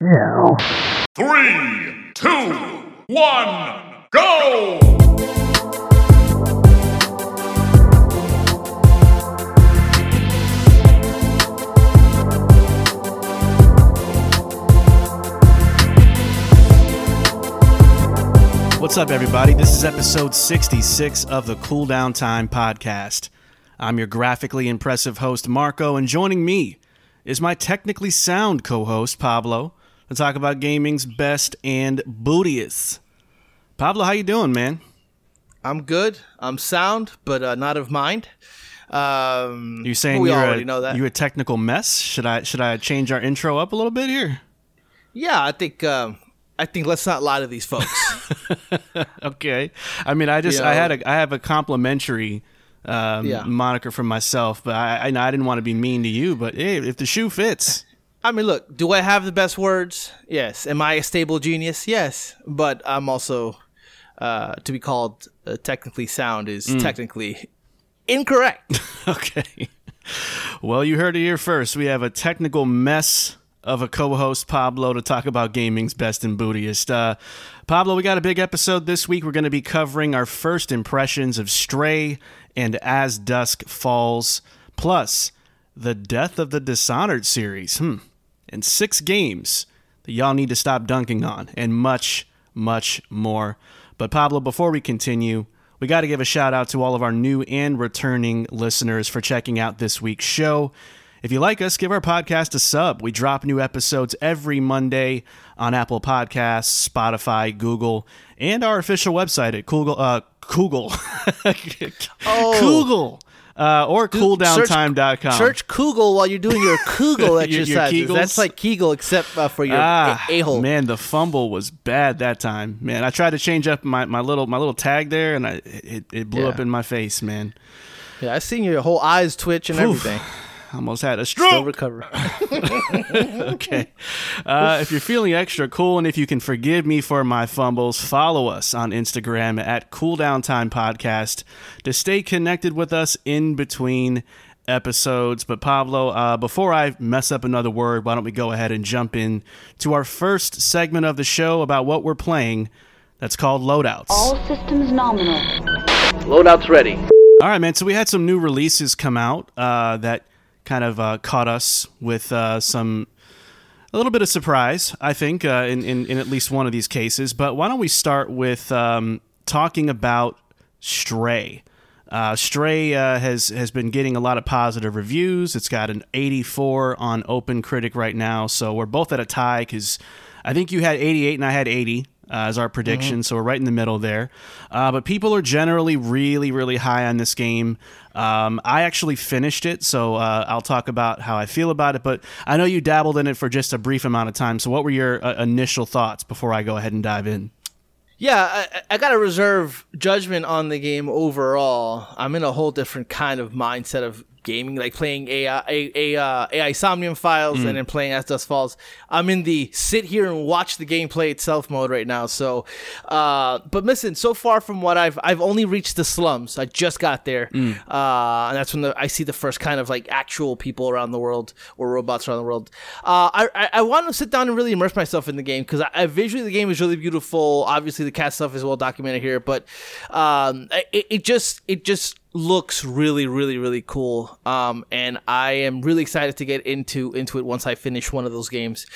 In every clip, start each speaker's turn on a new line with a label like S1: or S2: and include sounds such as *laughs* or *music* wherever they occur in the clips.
S1: Yeah.
S2: Three, two, one, go!
S3: What's up, everybody? This is episode 66 of the Cool Down Time podcast. I'm your graphically impressive host, Marco, and joining me is my technically sound co host, Pablo, to talk about gaming's best and bootiest. Pablo, how you doing, man?
S4: I'm good. I'm sound, but uh, not of mind. Um,
S3: You saying
S4: we
S3: you're
S4: already
S3: a,
S4: know that?
S3: you a technical mess? Should I should I change our intro up a little bit here?
S4: yeah, I think. Um, I think let's not lie to these folks. *laughs*
S3: Okay. I mean, I just
S4: You
S3: I had a I have a complimentary um,
S4: Yeah.
S3: moniker for myself, but I, I I didn't want to be mean to you. But hey, if the shoe fits,
S4: I mean, look. Do I have the best words? Yes. Am I a stable genius? Yes. But I'm also uh, to be called uh, technically sound is
S3: Mm.
S4: technically incorrect. *laughs*
S3: Okay. Well, you heard it here first. We have a technical mess of a co-host Pablo to talk about gaming's best and bootiest. Uh, Pablo, we got a big episode this week. We're going to be covering our first impressions of Stray and As Dusk Falls, plus the Death of the Dishonored series. Hmm. And six games that y'all need to stop dunking on, and much, much more. But Pablo, before we continue, we got to give a shout out to all of our new and returning listeners for checking out this week's show. If you like us, give our podcast a sub. We drop new episodes every Monday on Apple Podcasts, Spotify, Google, and our official website at Google, uh, Google, *laughs*
S4: Oh.
S3: Google, uh, or cooldowntime.com.
S4: Search Kugel while you're doing your *laughs* Kugel
S3: Your- your
S4: exercises.
S3: Kegels?
S4: That's like Kegel, except uh, for your
S3: Ah,
S4: a hole.
S3: man, the fumble was bad that time. Man, I tried to change up my, my little my little tag there, and I it, it blew
S4: Yeah.
S3: up in my face. Man,
S4: Yeah, I seen your whole eyes twitch and
S3: Oof.
S4: everything. *laughs*
S3: almost had a
S4: Still
S3: stroke.
S4: recover. *laughs* *laughs*
S3: okay. Uh, if you're feeling extra cool and if you can forgive me for my fumbles, follow us on Instagram at Cool Down Time Podcast to stay connected with us in between episodes. But Pablo, uh, before I mess up another word, why don't we go ahead and jump in to our first segment of the show about what we're playing? That's called Loadouts.
S5: All systems nominal.
S4: Loadout's ready.
S3: All right, man. So we had some new releases come out uh, that kind of uh, caught us with uh, some a little bit of surprise, I think, uh, in, in in at least one of these cases. But why don't we start with um, talking about Stray? Uh, Stray uh, has has been getting a lot of positive reviews. It's got an 84 on Open Critic right now, so we're both at a tie because I think you had 88 and I had 80 uh, as our prediction, so we're right in the middle there. Uh, but people are generally really, really high on this game. Um, I actually finished it, so uh, I'll talk about how I feel about it. But I know you dabbled in it for just a brief amount of time. So, what were your uh, initial thoughts before I go ahead and dive in?
S4: Yeah, I, I got to reserve judgment on the game overall. I'm in a whole different kind of mindset of gaming, like playing AI, a, a, uh, AI Somnium files and then playing As Dusk Falls. I'm in the sit here and watch the gameplay itself mode right now. So, uh, but listen, so far from what I've, I've only reached the slums. I just got there, uh, and that's when the, I see the first kind of like actual people around the world or robots around the world. Uh, I, I, I want to sit down and really immerse myself in the game because I, I visually the game is really beautiful. Obviously, the cat stuff is well documented here, but um, it, it just it just looks really really really cool. Um and i am really excited to get into into it once i finish one of those games.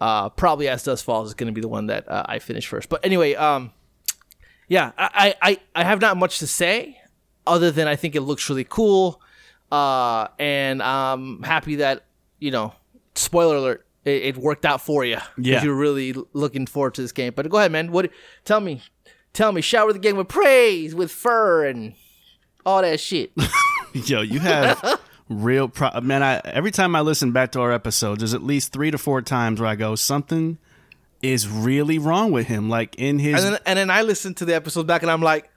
S4: Uh probably As Dusk Falls is going to be the one that uh, i finish first. But anyway um yeah I, I i have not much to say other than i think it looks really cool. Uh and i'm happy that you know spoiler alert it, it worked out for you
S3: Yeah.
S4: you're really looking forward to this game. But go ahead man. What tell me tell me shower the game with praise with fur and all that shit *laughs*
S3: Yo, you have real pro- man. I every time I listen back to our episodes, there's at least three to four times where I go, something is really wrong with him. Like in his,
S4: and then, and then i listen to the episode back and i'm like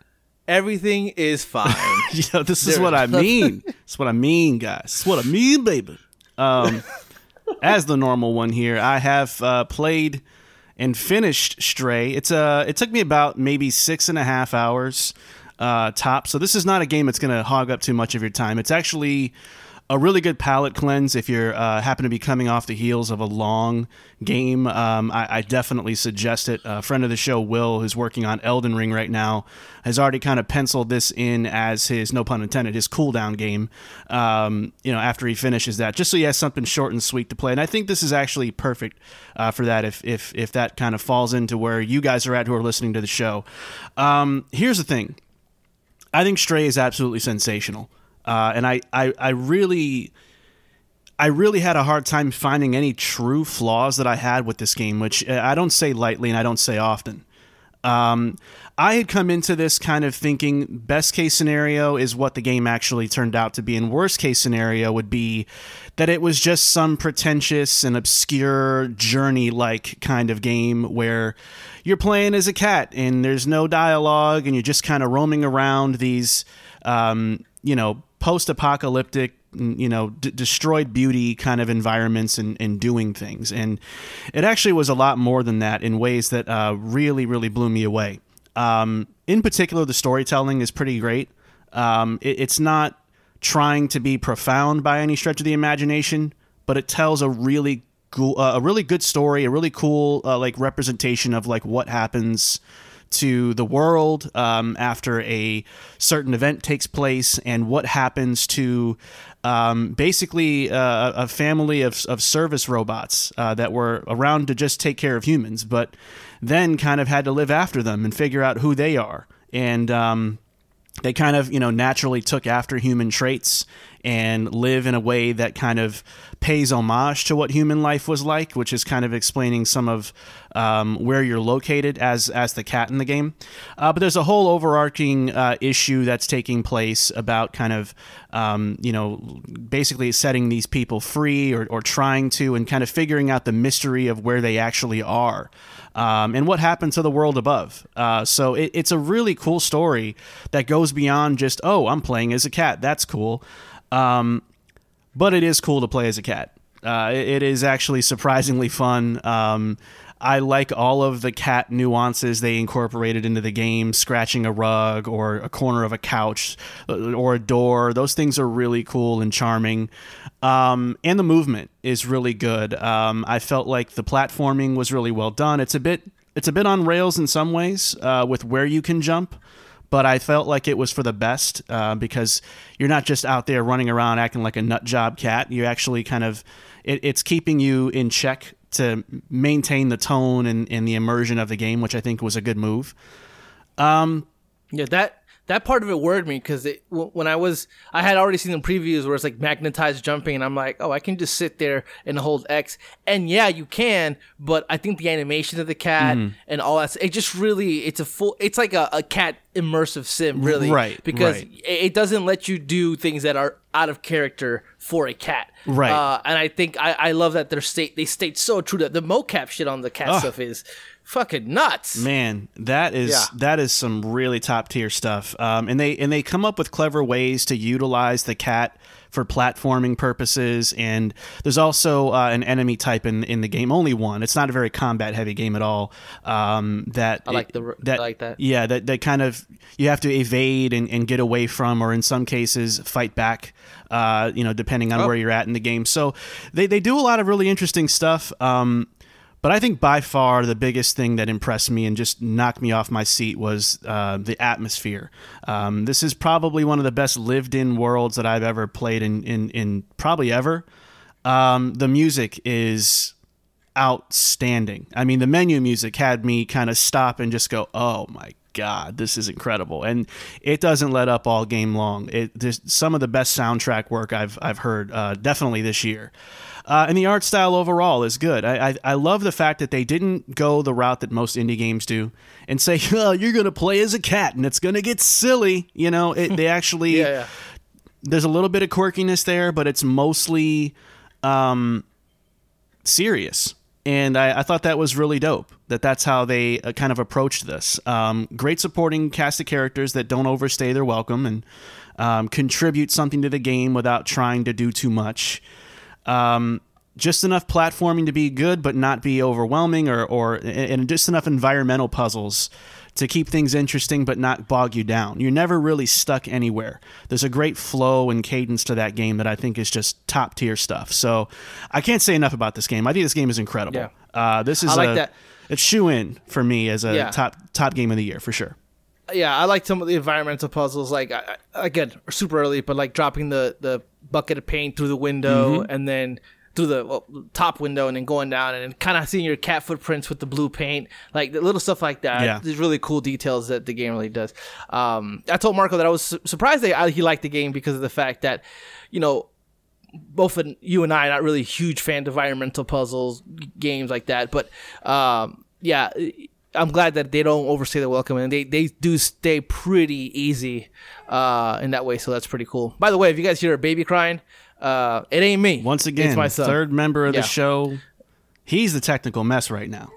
S4: everything is fine *laughs*
S3: you know, this is
S4: There-
S3: what I mean. It's what I mean, guys. It's what I mean, baby. Um, *laughs* as the normal one here, I have uh, played and finished Stray. It's uh, it took me about maybe six and a half hours uh, top. So this is not a game that's going to hog up too much of your time. It's actually a really good palate cleanse if you're uh, happen to be coming off the heels of a long game. Um, I, I, definitely suggest it. A friend of the show, Will, who's working on Elden Ring right now, has already kind of penciled this in as his, no pun intended, his cooldown game. Um, you know, after he finishes that, just so he has something short and sweet to play. And I think this is actually perfect uh, for that. If if if that kind of falls into where you guys are at who are listening to the show. Um, here's the thing. I think Stray is absolutely sensational. Uh, and I, I, I really. I really had a hard time finding any true flaws that I had with this game, which uh, I don't say lightly and I don't say often. Um, I had come into this kind of thinking best case scenario is what the game actually turned out to be, and worst case scenario would be that it was just some pretentious and obscure journey like kind of game where you're playing as a cat and there's no dialogue and you're just kind of roaming around these, um, you know, post apocalyptic you know d- destroyed beauty kind of environments and, and doing things. And it actually was a lot more than that in ways that uh, really really blew me away. Um, in particular the storytelling is pretty great. Um, it, it's not trying to be profound by any stretch of the imagination but it tells a really cool uh, a really good story a really cool uh, like representation of like what happens to the world um, after a certain event takes place and what happens to um, basically uh, a family of, of service robots uh, that were around to just take care of humans, but then kind of had to live after them and figure out who they are. And um, they kind of, you know, naturally took after human traits and live in a way that kind of pays homage to what human life was like, which is kind of explaining some of um, where you're located as as the cat in the game. Uh, but there's a whole overarching uh, issue that's taking place about kind of um, you know basically setting these people free or, or trying to and kind of figuring out the mystery of where they actually are. Um, and what happened to the world above. Uh, so it, it's a really cool story that goes beyond just, oh, I'm playing as a cat. That's cool. Um, but it is cool to play as a cat. Uh, it, it is actually surprisingly fun. Um, I like all of the cat nuances they incorporated into the game, scratching a rug or a corner of a couch uh, or a door. Those things are really cool and charming. Um, and the movement is really good. Um, I felt like the platforming was really well done. It's a bit it's a bit on rails in some ways uh, with where you can jump but I felt like it was for the best uh, because you're not just out there running around acting like a nut job cat. You actually kind of it, it's keeping you in check to maintain the tone and, and the immersion of the game, which I think was a good move. Um,
S4: yeah, that that part of it worried me because when I was I had already seen the previews where it's like magnetized jumping, and I'm like, oh, I can just sit there and hold X, and yeah, you can, but I think the animation of the cat mm. and all that, it just really, it's a full, it's like a, a cat immersive sim, really,
S3: right?
S4: Because
S3: right.
S4: it doesn't let you do things that are out of character for a cat,
S3: right?
S4: Uh, and I think I, I love that they're state they stayed so true that the mocap shit on the cat oh. stuff is fucking nuts.
S3: Man, that is yeah. that is some really top tier stuff. Um, and they and they come up with clever ways to utilize the cat for platforming purposes. And there's also uh, an enemy type in in the game, only one. It's not a very combat heavy game at all. Um, that
S4: I like the that, I like that.
S3: Yeah, that that kind of you have to evade and, and get away from, or in some cases fight back. Uh, you know, depending on oh. where you're at in the game. So they, they do a lot of really interesting stuff. Um, but I think by far the biggest thing that impressed me and just knocked me off my seat was uh, the atmosphere. Um, this is probably one of the best lived in worlds that I've ever played in, in, in probably ever. Um, the music is outstanding. I mean, the menu music had me kind of stop and just go, oh my God, this is incredible, and it doesn't let up all game long. It there's some of the best soundtrack work I've I've heard, uh, definitely this year. Uh, and the art style overall is good. I, I, I love the fact that they didn't go the route that most indie games do and say, *laughs* "Oh, you're going to play as a cat and it's going to get silly." You know, it, they *laughs* actually
S4: yeah, yeah.
S3: there's a little bit of quirkiness there, but it's mostly um, serious. And I, I, thought that was really dope. That that's how they uh, kind of approached this. Um, great supporting cast of characters that don't overstay their welcome and um, contribute something to the game without trying to do too much. Um, just enough platforming to be good, but not be overwhelming, or or and just enough environmental puzzles to keep things interesting but not bog you down. You're never really stuck anywhere. There's a great flow and cadence to that game that I think is just top tier stuff. So I can't say enough about this game. I think this game is incredible.
S4: Yeah.
S3: Uh, this is
S4: I like
S3: a,
S4: that.
S3: It's shoe in for me as a
S4: Yeah.
S3: top top game of the year for sure.
S4: yeah, I like some of the environmental puzzles. Like I, I- again, super early, but like dropping the the bucket of paint through the window
S3: Mm-hmm.
S4: and then through the well, top window and then going down and then kind of seeing your cat footprints with the blue paint, like the little stuff like that.
S3: Yeah.
S4: There's really cool details that the game really does. Um, I told Marco that I was su- surprised that I, he liked the game because of the fact that, you know, both of you and I are not really huge fans of environmental puzzles games like that, but um, yeah, I'm glad that they don't overstay their welcome and they, they do stay pretty easy uh, in that way. So that's pretty cool. By the way, if you guys hear a baby crying, uh, it ain't me.
S3: Once again,
S4: it's my son.
S3: third member of
S4: Yeah.
S3: the show. He's the technical mess right now.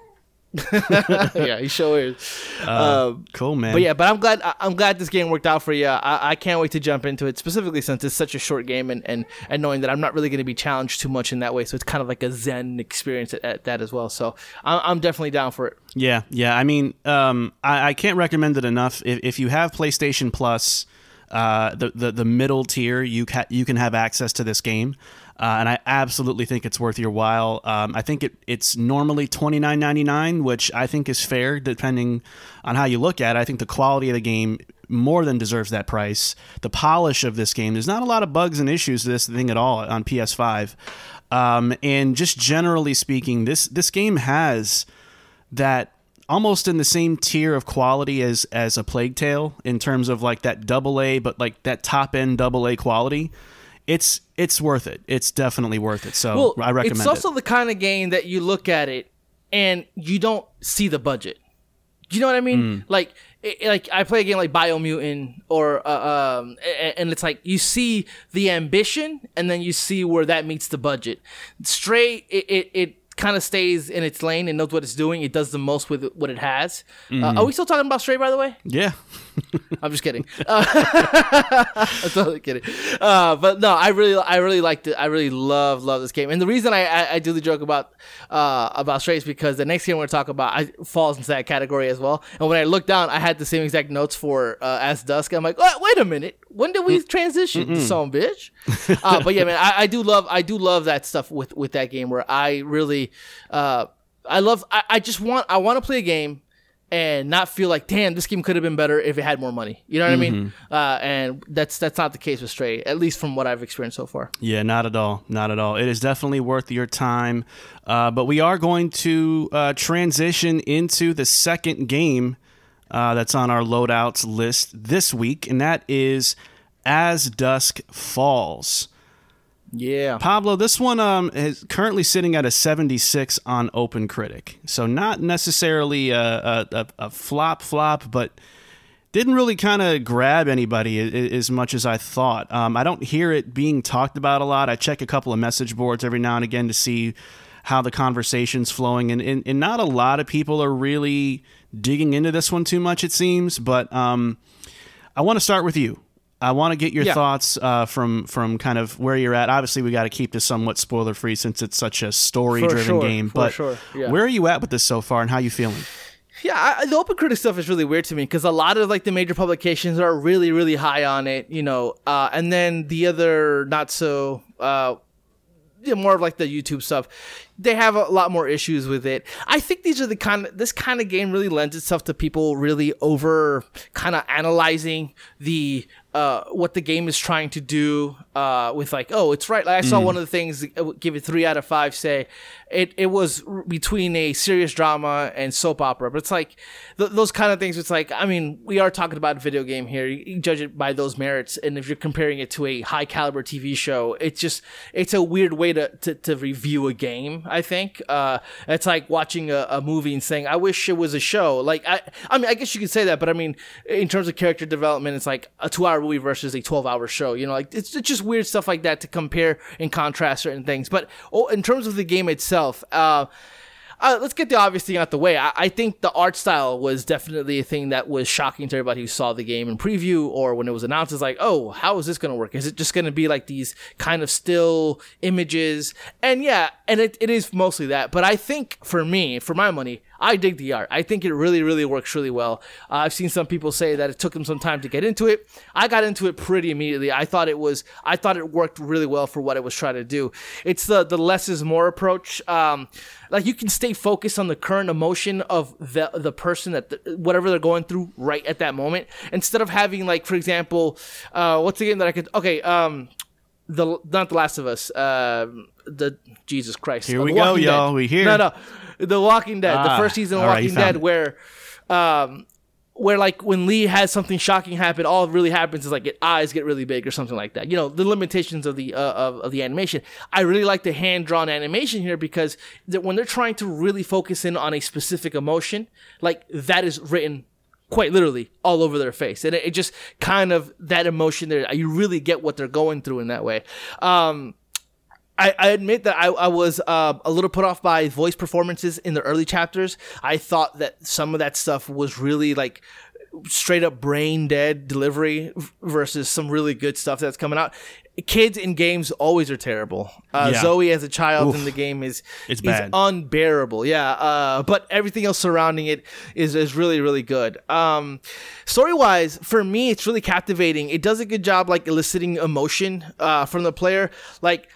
S4: Yeah, he sure is. um,
S3: Cool, man.
S4: But yeah, but I'm glad I'm glad this game worked out for you. I, I can't wait to jump into it specifically since it's such a short game and and, and knowing that I'm not really going to be challenged too much in that way. So it's kind of like a zen experience at, at that as well. So I'm, I'm definitely down for it.
S3: Yeah, yeah. I mean, um, I, I can't recommend it enough. If, if you have PlayStation Plus, uh, the, the the middle tier, you ca- you can have access to this game, uh, and I absolutely think it's worth your while. Um, I think it it's normally twenty nine ninety nine, which I think is fair depending on how you look at it. I think the quality of the game more than deserves that price. The polish of this game, there's not a lot of bugs and issues to this thing at all on PS5. Um, and just generally speaking, this this game has that almost in the same tier of quality as as a Plague Tale in terms of like that double A, but like that top end double A quality. It's it's worth it. It's definitely worth it. So
S4: Well,
S3: I recommend it.
S4: it's also
S3: it.
S4: the kind of game that you look at it and you don't see the budget. You know what I mean?
S3: Hmm.
S4: Like, it, like I play a game like Biomutant, or uh, um, and it's like you see the ambition, and then you see where that meets the budget. Stray, it it, it kind of stays in its lane and knows what it's doing. It does the most with what it has.
S3: Mm-hmm.
S4: Uh, are we still talking about Stray, by the way?
S3: Yeah. *laughs*
S4: I'm just kidding. Uh, *laughs* I'm totally kidding. Uh, but no, I really, I really liked it. I really love, love this game. And the reason I, I, I do the joke about, uh, about Stray is because the next game we're going to talk about I, falls into that category as well. And when I looked down, I had the same exact notes for uh, As Dusk. I'm like, oh, wait a minute, when did we transition to some bitch? *laughs* uh, but yeah, man, I, I do love, I do love that stuff with with that game where I really, uh, I love, I, I just want, I want to play a game and not feel like, damn, this game could have been better if it had more money. You know what I mean? Uh, and that's that's not the case with Stray, at least from what I've experienced so far.
S3: Yeah, not at all. Not at all. It is definitely worth your time. Uh, but we are going to uh, transition into the second game uh, that's on our loadouts list this week, and that is As Dusk Falls.
S4: Yeah.
S3: Pablo, this one um, is currently sitting at a 76 on Open Critic. So not necessarily a, a, a, flop flop, but didn't really kind of grab anybody as much as I thought. Um, I don't hear it being talked about a lot. I check a couple of message boards every now and again to see how the conversation's flowing, and, and, and not a lot of people are really digging into this one too much, it seems. But um, I want to start with you. I want to get your
S4: Yeah.
S3: thoughts uh, from from kind of where you're at. Obviously, we got to keep this somewhat spoiler free since it's such a story driven
S4: sure,
S3: game. But
S4: sure, yeah.
S3: where are you at with this so far, and how are you feeling?
S4: Yeah, I, the open critic stuff is really weird to me because a lot of like the major publications are really, really high on it, you know, uh, and then the other not so, uh, more of like the YouTube stuff. They have a lot more issues with it. I think these are the kind of this kind of game really lends itself to people really over kind of analyzing the uh, what the game is trying to do uh, with like oh it's right. Like I saw one of the things uh, give it three out of five say it it was between a serious drama and soap opera, but it's like th- those kind of things. It's like I mean we are talking about a video game here. You, you judge it by those merits, and if you're comparing it to a high caliber TV show, it's just it's a weird way to to, to review a game. I think uh, it's like watching a, a movie and saying, "I wish it was a show." Like I, I mean, I guess you could say that, but I mean, in terms of character development, it's like a two-hour movie versus a twelve-hour show. You know, like it's, it's just weird stuff like that to compare and contrast certain things. But oh, in terms of the game itself, uh, uh, let's get the obvious thing out the way. I, I think the art style was definitely a thing that was shocking to everybody who saw the game in preview or when it was announced. It's like, oh, how is this going to work? Is it just going to be like these kind of still images? And yeah, and it, it is mostly that. But I think for me, for my money, I dig the art. I think it really, really works really well. Uh, I've seen some people say that it took them some time to get into it. I got into it pretty immediately. I thought it was, I thought it worked really well for what it was trying to do. It's the the less is more approach. Um, like you can stay focused on the current emotion of the the person that the, whatever they're going through right at that moment, instead of having like, for example, uh, what's the game that I could? Okay, um, the not the Last of Us. Uh, the Jesus Christ.
S3: Here
S4: Uh,
S3: we go, y'all.
S4: Dead.
S3: We here.
S4: No, no, The Walking Dead. the
S3: Ah,
S4: first season of
S3: right,
S4: Walking Dead,
S3: it.
S4: where, um, where like when Lee has something shocking happen, all really happens is like it, eyes get really big or something like that. You know, the limitations of the uh, of, of the animation. I really like the hand drawn animation here because that when they're trying to really focus in on a specific emotion, like that is written quite literally all over their face and it, it just kind of that emotion there you really get what they're going through in that way um I, I admit that I, I was uh, a little put off by voice performances in the early chapters. I thought that some of that stuff was really like straight up brain dead delivery v- versus some really good stuff that's coming out. Kids in games always are terrible. Uh,
S3: Yeah.
S4: Zoe as a child in the game is
S3: It's
S4: is
S3: bad.
S4: unbearable. Yeah, uh, but everything else surrounding it is is really really good. Um, story wise, for me, it's really captivating. It does a good job like eliciting emotion uh, from the player. Like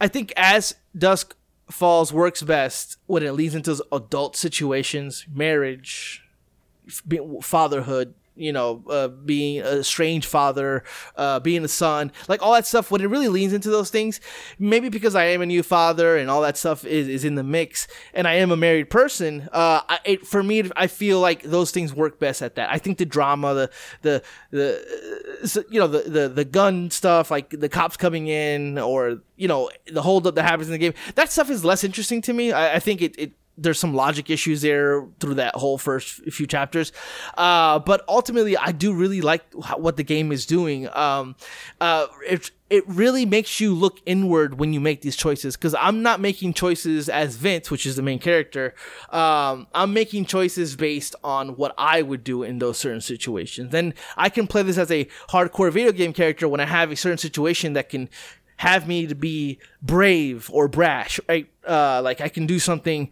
S4: I think as Dusk Falls works best when it leads into adult situations, marriage, fatherhood, you know, uh, being a strange father, uh, being a son, like all that stuff. When it really leans into those things, maybe because I am a new father and all that stuff is, is in the mix, and I am a married person. Uh, I, it, for me, I feel like those things work best at that. I think the drama, the the the uh, you know the, the the gun stuff, like the cops coming in, or you know the holdup that happens in the game, that stuff is less interesting to me. I, I think it. it there's some logic issues there through that whole first few chapters, uh, but ultimately, I do really like what the game is doing. Um, uh, it it really makes you look inward when you make these choices because I'm not making choices as Vince, which is the main character. Um, I'm making choices based on what I would do in those certain situations. Then I can play this as a hardcore video game character when I have a certain situation that can have me to be brave or brash, right? Uh, like I can do something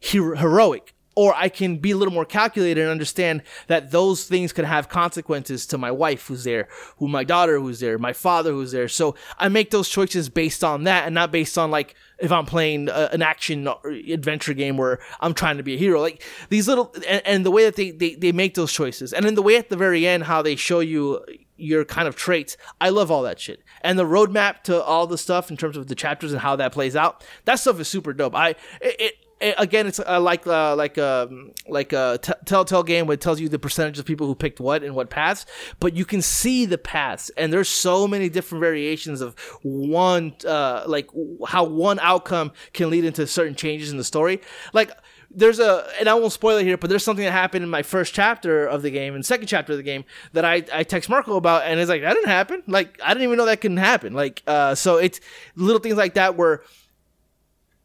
S4: hero- heroic or I can be a little more calculated and understand that those things could have consequences to my wife who's there, who my daughter who's there, my father who's there. So I make those choices based on that and not based on like if I'm playing a, an action adventure game where I'm trying to be a hero. Like these little and, and the way that they, they they make those choices and then the way at the very end how they show you your kind of traits. I love all that shit. And the roadmap to all the stuff in terms of the chapters and how that plays out. That stuff is super dope. I it it- again, it's uh, like uh, like um, like a t- Telltale game where it tells you the percentage of people who picked what and what paths, but you can see the paths, and there's so many different variations of one, uh, like how one outcome can lead into certain changes in the story. Like there's a, and I won't spoil it here, but there's something that happened in my first chapter of the game and second chapter of the game that I I text Marco about, and it's like that didn't happen. Like I didn't even know that couldn't happen. Like uh, so it's little things like that where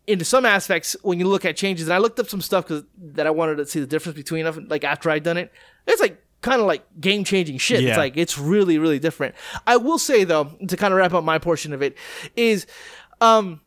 S4: into some aspects when you look at changes and i looked up some stuff because that i wanted to see the difference between them like after i'd done it it's like kind of like game changing shit
S3: Yeah.
S4: it's like it's really really different. I will say though to kind of wrap up my portion of it is um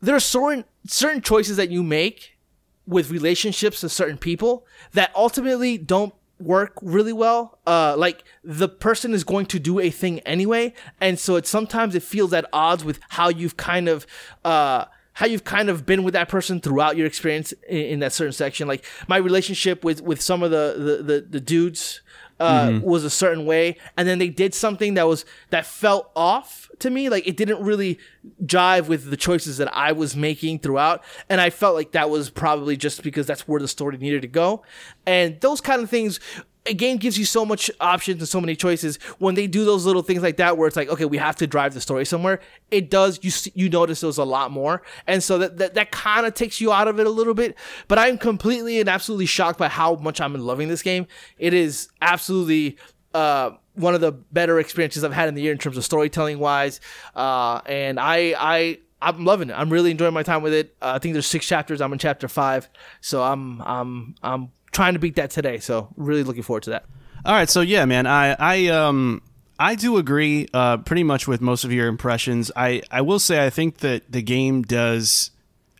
S4: there are certain certain choices that you make with relationships to certain people that ultimately don't work really well. Uh like the person is going to do a thing anyway and so it's sometimes it feels at odds with how you've kind of uh how you've kind of been with that person throughout your experience in, in that certain section like my relationship with with some of the the the, the dudes uh, was a certain way, and then they did something that was that felt off to me. Like it didn't really jive with the choices that I was making throughout, and I felt like that was probably just because that's where the story needed to go, and those kind of things. A game gives you so much options and so many choices. When they do those little things like that, where it's like, okay, we have to drive the story somewhere, it does. You you notice those a lot more, and so that that, that kind of takes you out of it a little bit. But I'm completely and absolutely shocked by how much I'm loving this game. It is absolutely uh, one of the better experiences I've had in the year in terms of storytelling wise. Uh, and I I I'm loving it. I'm really enjoying my time with it. Uh, I think there's six chapters. I'm in chapter five, so I'm I'm I'm trying to beat that today. So really looking forward to that.
S3: All right, so yeah, man, I I um I do agree uh, pretty much with most of your impressions. I I will say I think that the game does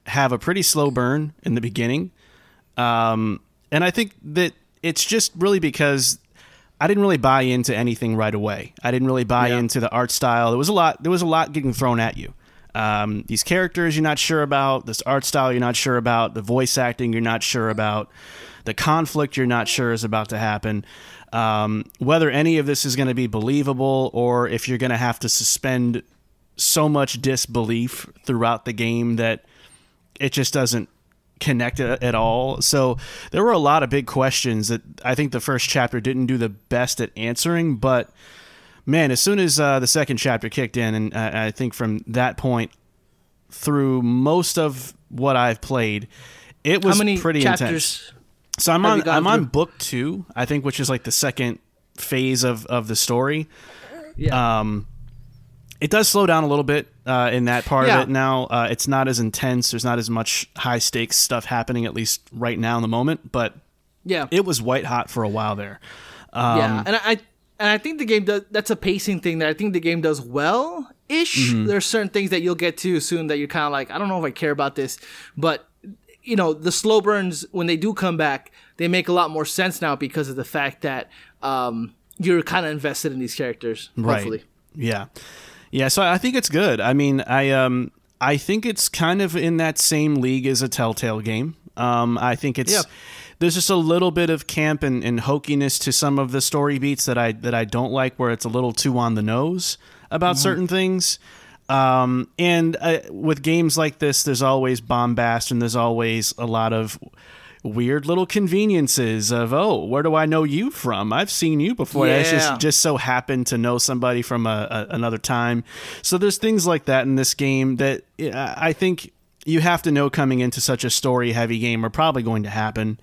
S3: have a pretty slow burn in the beginning, um, and I think that it's just really because I didn't really buy into anything right away. I didn't really buy
S4: Yeah.
S3: into the art style. There was a lot. There was a lot getting thrown at you. Um, these characters you're not sure about. This art style you're not sure about. The voice acting you're not sure about. The conflict you're not sure is about to happen. Um, whether any of this is going to be believable or if you're going to have to suspend so much disbelief throughout the game that it just doesn't connect at all. So there were a lot of big questions that I think the first chapter didn't do the best at answering. But man, as soon as uh, the second chapter kicked in, and uh, I think from that point through most of what I've played, it was pretty
S4: chapters?
S3: intense. So I'm on I'm on book two, I think, which is like the second phase of of the story.
S4: Yeah.
S3: Um, it does slow down a little bit uh, in that part
S4: Yeah.
S3: of it now. Uh, it's not as intense. There's not as much high stakes stuff happening, at least right now in the moment. But
S4: yeah.
S3: it was white hot for a while there. Um,
S4: yeah, and I and I think the game does. That's a pacing thing that I think the game does well ish.
S3: Mm-hmm.
S4: There's certain things that you'll get to soon that you're kind of like, I don't know if I care about this, but you know, the slow burns when they do come back, they make a lot more sense now because of the fact that um, you're kind of invested in these characters. Hopefully,
S3: Yeah. Yeah, so I think it's good. I mean, I um I think it's kind of in that same league as a Telltale game. Um I think it's
S4: Yeah.
S3: there's just a little bit of camp and, and hokiness to some of the story beats that I that I don't like where it's a little too on the nose about certain things. Um, and uh, with games like this, there's always bombast and there's always a lot of weird little conveniences of oh where do i know you from? I've seen you before.
S4: Yeah.
S3: just just so happened to know somebody from a, a, another time. So there's things like that in this game that i think you have to know coming into such a story heavy game are probably going to happen.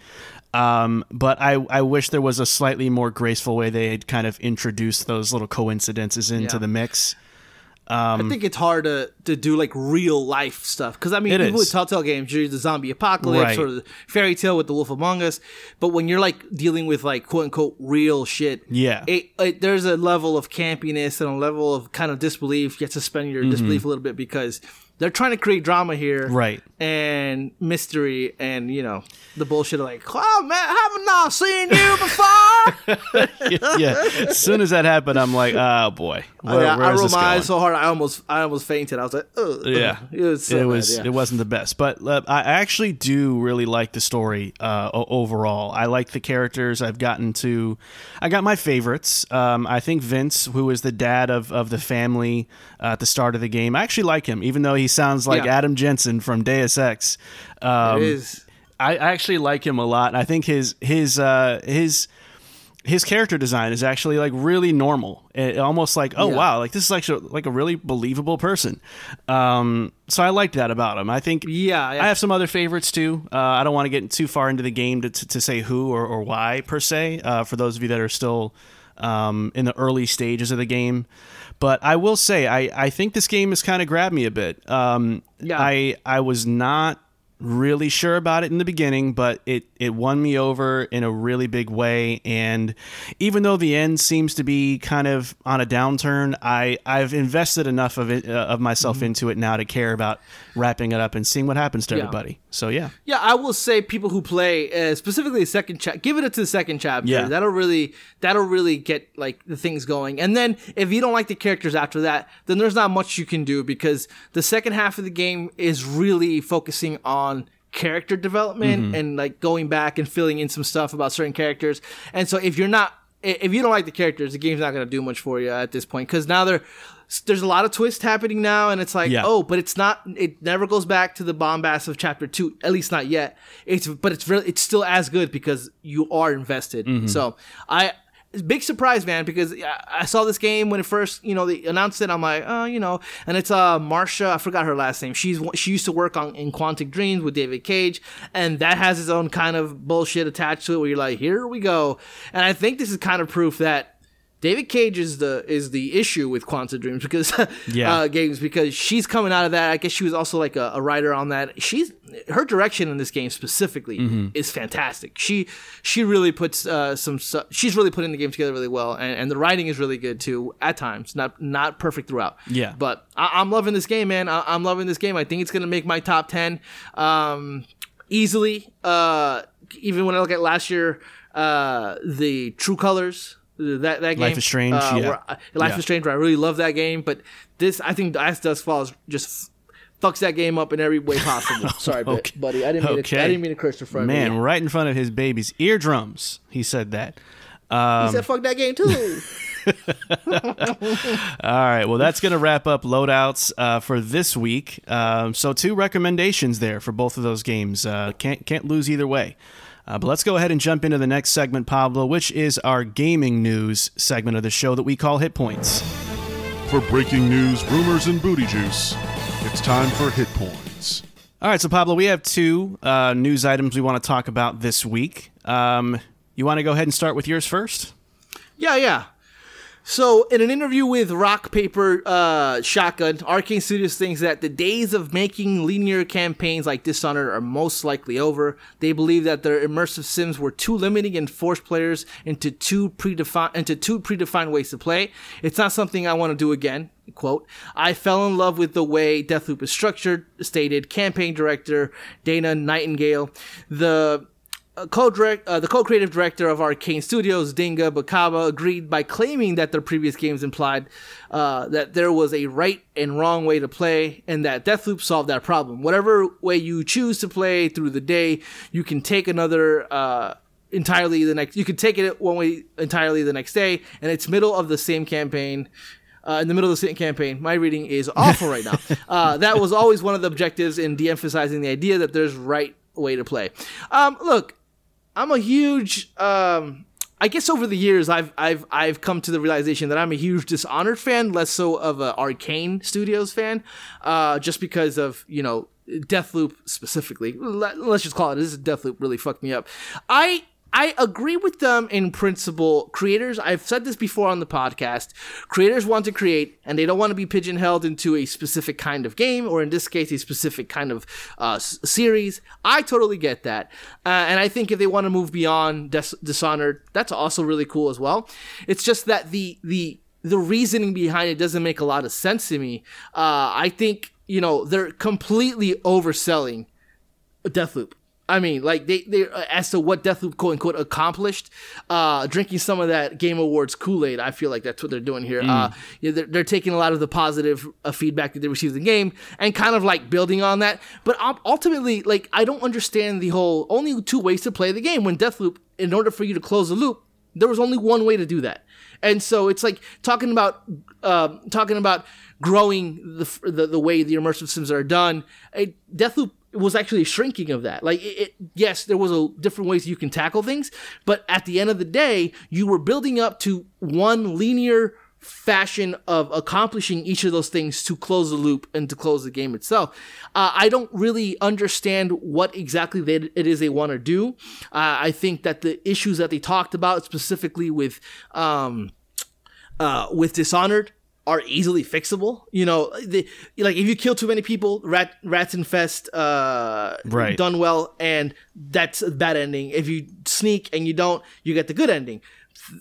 S3: Um, but I, I wish there was a slightly more graceful way they had kind of introduced those little coincidences into
S4: Yeah.
S3: the mix Um,
S4: I think it's hard to, to do like real life stuff because I mean, even
S3: is.
S4: with Telltale games, you're the zombie apocalypse
S3: Right.
S4: or the fairy tale with the Wolf Among Us. But when you're like dealing with like quote unquote real shit,
S3: Yeah.
S4: it, it, there's a level of campiness and a level of kind of disbelief. You have to suspend your mm-hmm. disbelief a little bit because they're trying to create drama here.
S3: Right.
S4: And mystery and you know the bullshit of like, oh man, haven't I seen you before? *laughs*
S3: yeah as soon as that happened i'm like oh boy where,
S4: I
S3: where's
S4: rolled my eyes so hard I almost I almost fainted. I was like, Ugh.
S3: yeah *laughs*
S4: it was, so
S3: it, was
S4: yeah.
S3: it wasn't the best but uh, i actually do really like the story uh, overall i like the characters i've gotten to i got my favorites um, i think vince who is the dad of, of the family uh, at the start of the game i actually like him even though he sounds like
S4: Yeah.
S3: adam jensen from deus ex um,
S4: it is.
S3: I I actually like him a lot, and I think his his uh, his his character design is actually like really normal. It, almost like oh
S4: Yeah.
S3: wow, like this is actually like a really believable person. Um, so I liked that about him. I think
S4: Yeah, yeah.
S3: I have some other favorites too. Uh, I don't want to get too far into the game to, to, to say who or, or why per se. Uh, for those of you that are still um, in the early stages of the game. But I will say, I, I think this game has kind of grabbed me a bit. Um,
S4: Yeah.
S3: I I was not really sure about it in the beginning, but it, it won me over in a really big way. And even though the end seems to be kind of on a downturn, I, I've invested enough of it uh, of myself into it now to care about wrapping it up and seeing what happens to
S4: Mm-hmm. Yeah.
S3: everybody. So yeah,
S4: Yeah, I will say people who play uh, specifically the second chapter, give it to the second chapter.
S3: Yeah.
S4: that'll really that'll really get like the things going. And then if you don't like the characters after that, then there's not much you can do because the second half of the game is really focusing on character development
S3: Mm-hmm.
S4: and like going back and filling in some stuff about certain characters. And so if you're not if you don't like the characters, the game's not going to do much for you at this point because now they're there's a lot of twist happening now, and it's like,
S3: Yeah.
S4: oh, but it's not. It never goes back to the bombast of chapter two, at least not yet. It's but it's really it's still as good because you are invested.
S3: Mm-hmm.
S4: So I. Big surprise, man! Because I- saw this game when it first, you know, they announced it. I'm like, oh, you know, and it's uh Marsha. I forgot her last name. She's she used to work on in Quantic Dreams with David Cage, and that has its own kind of bullshit attached to it. Where you're like, here we go, and I think this is kind of proof that David Cage is the is the issue with Quantum Dreams because *laughs*
S3: Yeah.
S4: uh, games because she's coming out of that. I guess she was also like a, a writer on that. She's her direction in this game specifically
S3: Mm-hmm.
S4: is fantastic. She she really puts uh, some she's really putting the game together really well, and, and the writing is really good too at times. Not not perfect throughout.
S3: Yeah.
S4: but I, I'm loving this game, man. I, I'm loving this game. I think it's gonna make my top ten um, easily. Uh, even when I look at last year, uh, the True Colors. That that game,
S3: Life is Strange,
S4: uh,
S3: yeah.
S4: I- Life
S3: Yeah.
S4: is Strange. Where I really love that game, but this I think As Dusk Falls just fucks that game up in every way possible. *laughs* Sorry,
S3: Okay.
S4: buddy. I didn't mean to, I didn't mean to curse in front
S3: Man,
S4: of
S3: right in front of his baby's eardrums, he said that.
S4: He said, "Fuck that game too." *laughs* *laughs*
S3: All right, well, that's going to wrap up loadouts uh, for this week. Um, so, two recommendations there for both of those games. Uh, can't can't lose either way. Uh, but let's go ahead and jump into the next segment, Pablo, which is our gaming news segment of the show that we call Hit Points.
S2: For breaking news, rumors, and booty juice, it's time for Hit Points.
S3: All right, so Pablo, we have two uh, news items we want to talk about this week. Um, you want to go ahead and start with yours first?
S4: Yeah, yeah. So, in an interview with Rock Paper uh, Shotgun, Arkane Studios thinks that the days of making linear campaigns like Dishonored are most likely over. They believe that their immersive sims were too limiting and forced players into two predefined into two predefined ways to play. It's not something I want to do again. Quote, I fell in love with the way Deathloop is structured, stated campaign director Dana Nightingale. The uh, co-direct, uh, the co-creative director of Arkane Studios, Dinga Bakaba, agreed by claiming that their previous games implied uh, that there was a right and wrong way to play, and that Deathloop solved that problem. Whatever way you choose to play through the day, you can take another. Uh, entirely the next you could take it one way entirely the next day and it's middle of the same campaign uh, in the middle of the same campaign. My reading is awful right now. *laughs* Uh, that was always one of the objectives in de-emphasizing the idea that there's right way to play. Um, look, I'm a huge. Um, I guess over the years, I've I've I've come to the realization that I'm a huge Dishonored fan, less so of a Arkane Studios fan, uh, just because of you know Deathloop specifically. Let, us just call it. This is Deathloop really fucked me up. I I agree with them in principle. Creators, I've said this before on the podcast. Creators want to create, and they don't want to be pigeonholed into a specific kind of game, or in this case, a specific kind of uh, series. I totally get that, uh, and I think if they want to move beyond Dis- Dishonored, that's also really cool as well. It's just that the the the reasoning behind it doesn't make a lot of sense to me. Uh, I think you know they're completely overselling Deathloop. I mean, like they they uh, as to what Deathloop quote unquote accomplished, uh, drinking some of that Game Awards Kool Aid. I feel like that's what they're doing here. Uh, yeah, they're, they're taking a lot of the positive uh, feedback that they received in the game and kind of like building on that. But um, ultimately, like I don't understand the whole only two ways to play the game when Deathloop. In order for you to close the loop, there was only one way to do that. And so it's like talking about um talking about growing the, the the way the immersive sims are done. Deathloop was actually a shrinking of that. Like it, it, yes, there was a different ways you can tackle things, but at the end of the day, you were building up to one linear fashion of accomplishing each of those things to close the loop and to close the game itself. Uh, I don't really understand what exactly they, it is they want to do. Uh, I think that the issues that they talked about specifically with um, uh, with Dishonored are easily fixable. You know, the, like if you kill too many people, rat rats infest uh,
S3: Right.
S4: done well, and that's a bad ending. If you sneak and you don't, you get the good ending.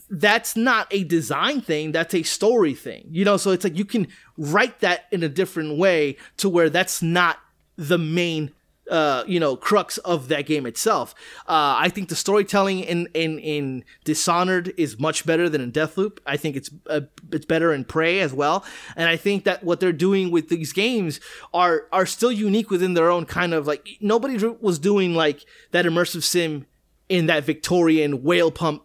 S4: That's not a design thing. That's a story thing. You know, so it's like you can write that in a different way to where that's not the main uh, you know, crux of that game itself. Uh, I think the storytelling in, in in Dishonored is much better than in Deathloop. I think it's uh, it's better in Prey as well, and I think that what they're doing with these games are are still unique within their own kind of like nobody was doing like that immersive sim in that Victorian whale pump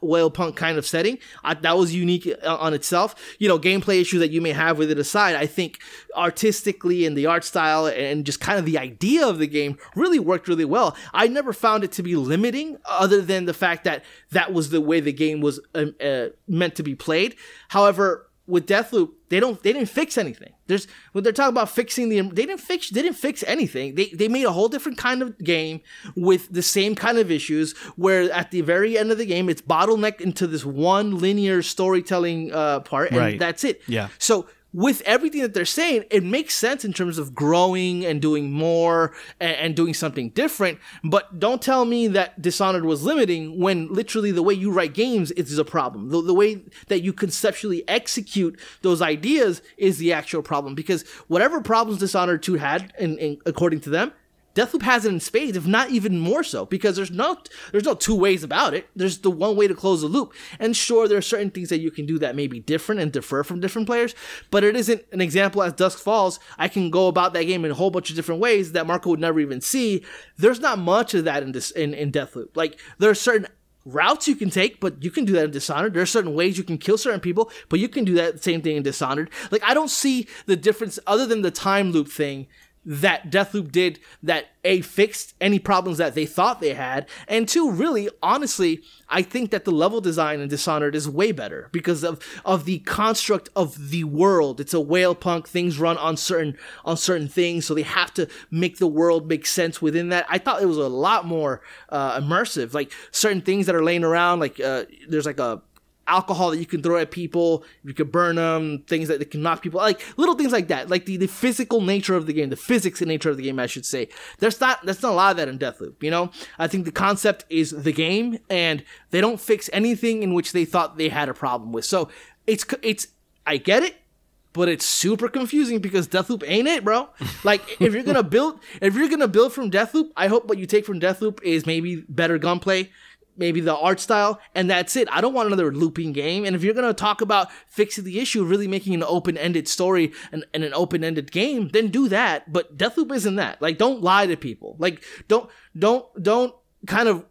S4: whale punk kind of setting. I, that was unique uh, on itself. You know, gameplay issues that you may have with it aside, I think artistically and the art style and just kind of the idea of the game really worked really well. I never found it to be limiting, other than the fact that that was the way the game was um, uh, meant to be played. However. With Deathloop, they don't they didn't fix anything. There's when they're talking about fixing the they didn't fix they didn't fix anything. They they made a whole different kind of game with the same kind of issues where at the very end of the game it's bottlenecked into this one linear storytelling uh, part and
S3: Right.
S4: that's it.
S3: Yeah.
S4: So with everything that they're saying, it makes sense in terms of growing and doing more and, and doing something different. But don't tell me that Dishonored was limiting when literally the way you write games is a problem. The, the way that you conceptually execute those ideas is the actual problem. Because whatever problems Dishonored 2 had, in, in, according to them, Deathloop has it in spades, if not even more so, because there's no there's no two ways about it. There's the one way to close the loop. And sure, there are certain things that you can do that may be different and differ from different players, but it isn't an example as Dusk Falls. I can go about that game in a whole bunch of different ways that Marco would never even see. There's not much of that in this in, in Deathloop. Like there are certain routes you can take, but you can do that in Dishonored. There are certain ways you can kill certain people, but you can do that same thing in Dishonored. Like I don't see the difference other than the time loop thing that Deathloop did that a fixed any problems that they thought they had, and two, really, honestly, I think that the level design in Dishonored is way better because of of the construct of the world. It's a whale punk. Things run on certain on certain things, so they have to make the world make sense within that. I thought it was a lot more uh, immersive. Like certain things that are laying around, like uh, there's like a alcohol that you can throw at people, you can burn them, things that they can knock people, like little things like that, like the, the physical nature of the game, the physics and nature of the game, I should say. There's not there's not a lot of that in Deathloop, you know. I think the concept is the game, and they don't fix anything in which they thought they had a problem with. So it's it's I get it. But it's super confusing because Deathloop ain't it, bro. *laughs* Like if you're gonna build, if you're gonna build from Deathloop, I hope what you take from Deathloop is maybe better gunplay, maybe the art style, and that's it. I don't want another looping game. And if you're gonna talk about fixing the issue, really making an open-ended story and, and an open-ended game, then do that. But Deathloop isn't that. Like, don't lie to people. Like, don't don't don't kind of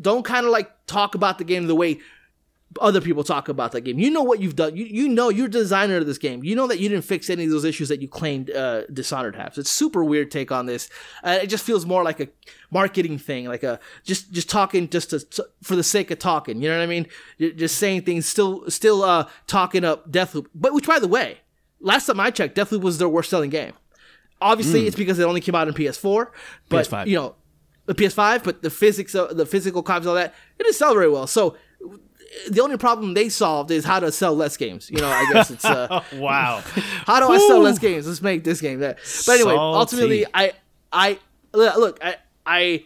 S4: don't kind of like talk about the game the way other people talk about that game. You know what you've done. You you know you're the designer of this game. You know that you didn't fix any of those issues that you claimed uh, Dishonored has. It's super weird take on this. Uh, it just feels more like a marketing thing, like a just just talking just to, for the sake of talking. You know what I mean? You're just saying things, still still uh, talking up Deathloop. But which, by the way, last time I checked, Deathloop was their worst selling game. Obviously, it's because it only came out on PS4, but
S3: PS5.
S4: you know, the PS5. But the physics, of, the physical copies, all that, it didn't sell very well. So the only problem they solved is how to sell less games. You know, I guess it's uh, *laughs*
S3: Wow. *laughs*
S4: how do I sell less games? Let's make this game that. But anyway,
S3: Salty.
S4: ultimately, I I look, I I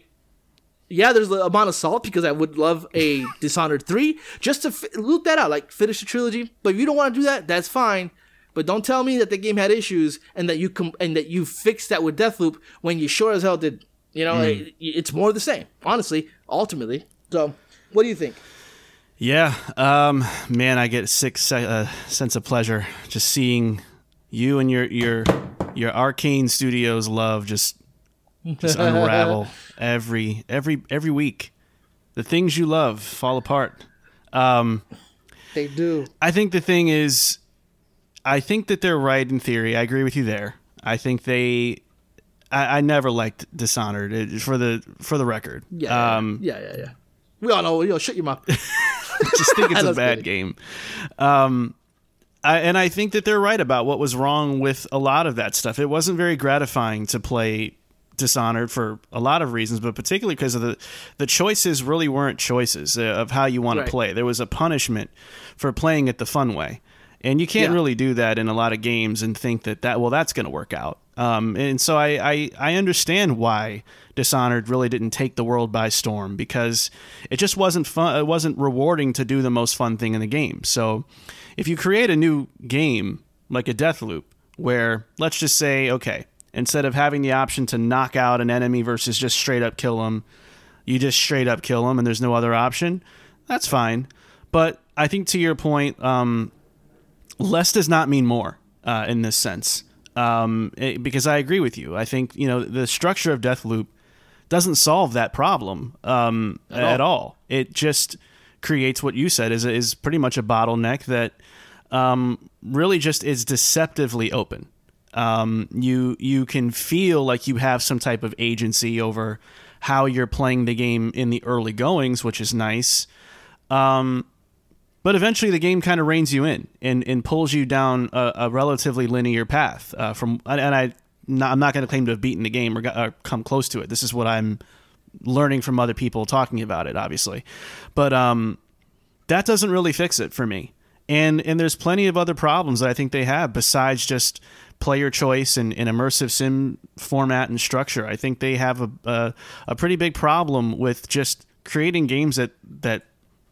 S4: yeah, there's a amount of salt because I would love a *laughs* Dishonored three just to fi- loot that out, like finish the trilogy. But if you don't want to do that, that's fine. But don't tell me that the game had issues and that you com- and that you fixed that with Deathloop when you sure as hell did. You know, it- it's more the same, honestly. Ultimately, so what do you think?
S3: Yeah, um, man, I get a sick se- uh, sense of pleasure just seeing you and your your your Arkane Studios love just just unravel *laughs* every every every week. The things you love fall apart. Um,
S4: They do.
S3: I think the thing is, I think that they're right in theory. I agree with you there. I think they. I, I never liked Dishonored it, for the for the record.
S4: Yeah,
S3: Um,
S4: yeah, yeah, yeah. We all know. Yo, shut your mouth. *laughs* *laughs*
S3: just think it's a bad
S4: good.
S3: game. Um, I, and I think that they're right about what was wrong with a lot of that stuff. It wasn't very gratifying to play Dishonored for a lot of reasons, but particularly because of the the choices really weren't choices uh, of how you want
S4: Right.
S3: to play. There was a punishment for playing it the fun way, and you can't
S4: Yeah.
S3: really do that in a lot of games and think that that well that's going to work out. Um, and so I, I I understand why Dishonored really didn't take the world by storm because it just wasn't fun. It wasn't rewarding to do the most fun thing in the game. So if you create a new game like a Deathloop, where let's just say okay, instead of having the option to knock out an enemy versus just straight up kill them, you just straight up kill them and there's no other option. That's fine. But I think to your point, um, less does not mean more uh, in this sense. Um, it- because I agree with you. I think you know the structure of Deathloop doesn't solve that problem um, at, all. It just creates what you said is is pretty much a bottleneck that um, really just is deceptively open. Um, you you can feel like you have some type of agency over how you're playing the game in the early goings, which is nice but eventually the game kind of reins you in and, and pulls you down a, a relatively linear path. Uh, from and I, not, I'm not going to claim to have beaten the game or, got, or come close to it. This is what I'm learning from other people talking about it, obviously, but um, that doesn't really fix it for me. And and there's plenty of other problems that I think they have besides just player choice and, and immersive sim format and structure. I think they have a, a, a pretty big problem with just creating games that that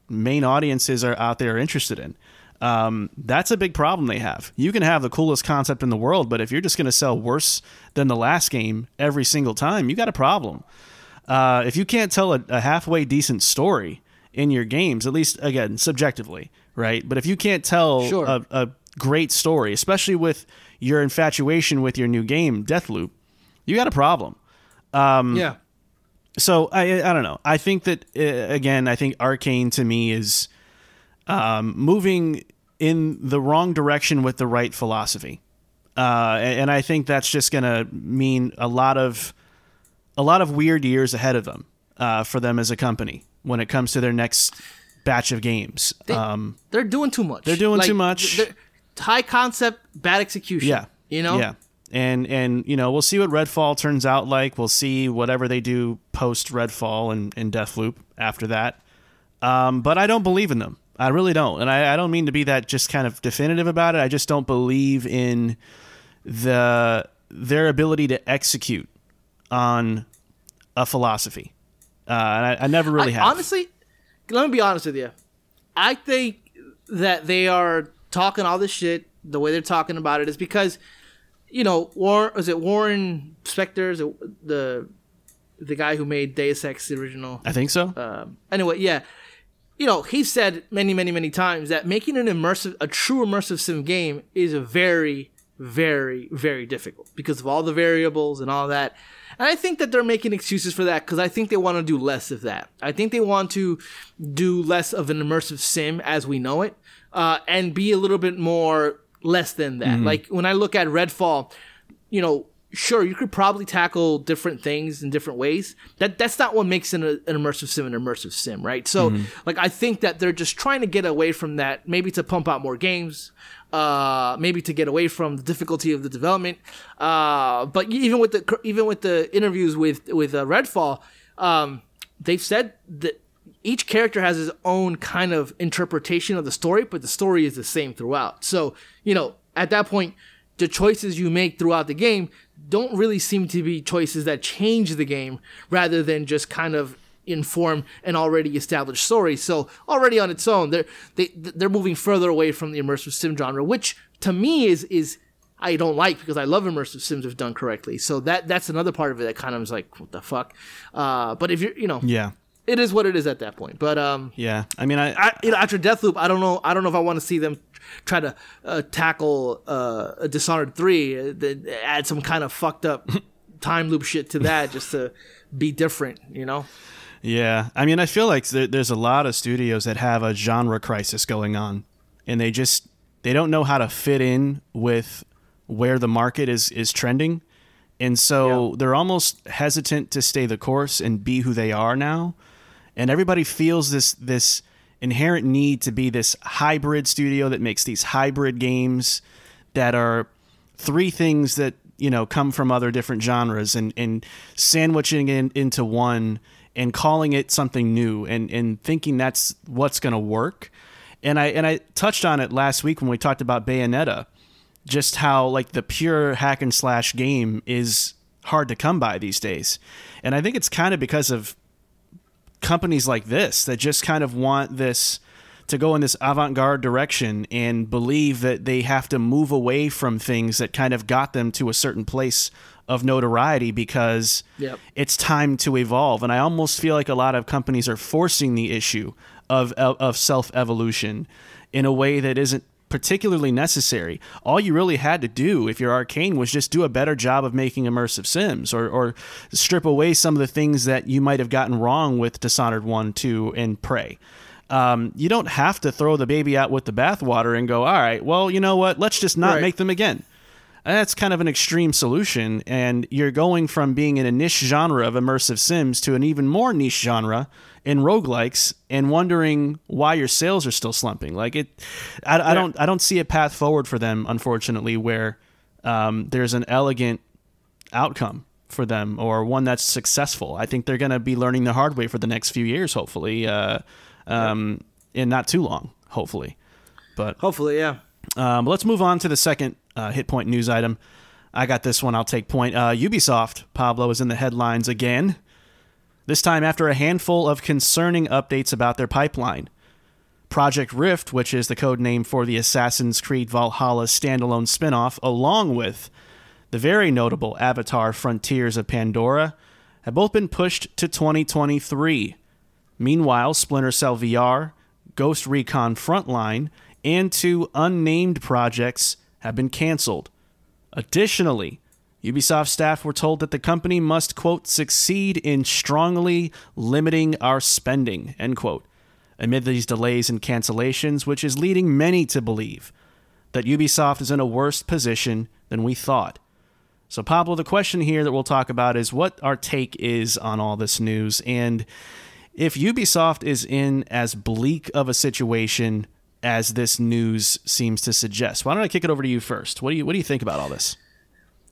S3: main audiences are out there are interested in. Um, that's a big problem they have. You can have the coolest concept in the world, but if you're just going to sell worse than the last game every single time, you got a problem. Uh, if you can't tell a, a halfway decent story in your games, at least again subjectively, right? But if you can't tell
S4: Sure.
S3: a, a great story, especially with your infatuation with your new game, Deathloop, you got a problem.
S4: yeah.
S3: So I I don't know. I think that uh, again, I think Arkane to me is um, moving in the wrong direction with the right philosophy, uh, and, and I think that's just going to mean a lot of a lot of weird years ahead of them uh, for them as a company when it comes to their next batch of games. um,
S4: They're doing too much.
S3: They're doing too much.
S4: High concept, bad execution.
S3: Yeah.
S4: You know?
S3: Yeah. And and you know, we'll see what Redfall turns out like. We'll see whatever they do post Redfall and, and Deathloop after that. Um, but I don't believe in them. I really don't. And I, I don't mean to be that just kind of definitive about it. I just don't believe in the their ability to execute on a philosophy. Uh, and I, I never really
S4: I-
S3: have.
S4: Honestly, let me be honest with you. I think that they are talking all this shit the way they're talking about it is because, you know, War is it Warren Spector, is it the the guy who made Deus Ex the original?
S3: I think so.
S4: Um, anyway, yeah. You know, he said many, many, many times that making an immersive, a true immersive sim game is a very, very, very difficult because of all the variables and all that. And I think that they're making excuses for that because I think they want to do less of that. I think they want to do less of an immersive sim as we know it, uh, and be a little bit more less than that. Like when I look at Redfall, you know, sure you could probably tackle different things in different ways. That that's not what makes an, an immersive sim an immersive sim, right? So like I think that they're just trying to get away from that, maybe to pump out more games, uh, maybe to get away from the difficulty of the development. Uh, but even with the even with the interviews with with uh, Redfall, um, they've said that each character has his own kind of interpretation of the story, but the story is the same throughout. So, you know, at that point, the choices you make throughout the game don't really seem to be choices that change the game rather than just kind of inform an already established story. So already on its own, they're they they're moving further away from the immersive sim genre, which to me is is I don't like because I love immersive sims if done correctly. So that that's another part of it that kind of is like what the fuck. Uh, but if you're you know
S3: yeah.
S4: It is what it is at that point. But um,
S3: Yeah. I mean, I,
S4: I, you know, after Deathloop, I don't know. I don't know if I want to see them try to uh, tackle uh, a Dishonored three, uh, add some kind of fucked up *laughs* time loop shit to that just to be different. You know?
S3: Yeah, I mean, I feel like there, there's a lot of studios that have a genre crisis going on, and they just they don't know how to fit in with where the market is is trending, and so they're almost hesitant to stay the course and be who they are now, and everybody feels this this inherent need to be this hybrid studio that makes these hybrid games that are three things that you know come from other different genres and and sandwiching it into one and calling it something new and and thinking that's what's going to work. And i and i touched on it last week when we talked about bayonetta just how like the pure hack and slash game is hard to come by these days. And i think it's kind of because of companies like this that just kind of want this to go in this avant-garde direction and believe that they have to move away from things that kind of got them to a certain place of notoriety because
S4: Yep.
S3: it's time to evolve and i almost feel like a lot of companies are forcing the issue of of self-evolution in a way that isn't particularly necessary. All you really had to do if you're Arkane was just do a better job of making immersive sims or, or strip away some of the things that you might have gotten wrong with dishonored 1 2 and prey. Um, you don't have to throw the baby out with the bathwater and go all right well you know what? Let's just not
S4: Right.
S3: make them again. That's kind of an extreme solution, and you're going from being in a niche genre of immersive sims to an even more niche genre in roguelikes and wondering why your sales are still slumping. Like it, I, I don't, I don't see a path forward for them, unfortunately, where um, there's an elegant outcome for them or one that's successful. I think they're going to be learning the hard way for the next few years, hopefully, uh, um, in not too long, hopefully. But
S4: Hopefully, yeah.
S3: um, let's move on to the second uh, hit point news item. I got this one. I'll take point. Uh, Ubisoft, Pablo, is in the headlines again. This time after a handful of concerning updates about their pipeline. Project Rift, which is the code name for the Assassin's Creed Valhalla standalone spin off, along with the very notable Avatar Frontiers of Pandora, have both been pushed to 2023. Meanwhile, Splinter Cell VR, Ghost Recon Frontline, and two unnamed projects have been canceled. Additionally, Ubisoft staff were told that the company must, quote, succeed in strongly limiting our spending, end quote, amid these delays and cancellations, which is leading many to believe that Ubisoft is in a worse position than we thought. So, Pablo, the question here that we'll talk about is what our take is on all this news. And if Ubisoft is in as bleak of a situation as this news seems to suggest, why don't I kick it over to you first? What do you, what do you think about all this?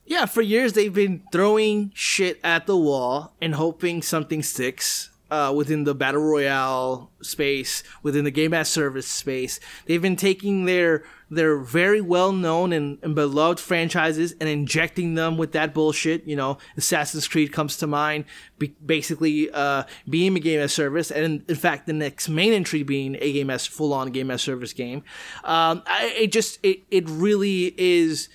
S4: Yeah, for years they've been throwing shit at the wall and hoping something sticks uh, within the battle royale space, within the game as service space. They've been taking their their very well known and, and beloved franchises and injecting them with that bullshit. You know, Assassin's Creed comes to mind, be- basically uh, being a game as service, and in fact, the next main entry being a game as full on game as service game. Um, I, it just it it really is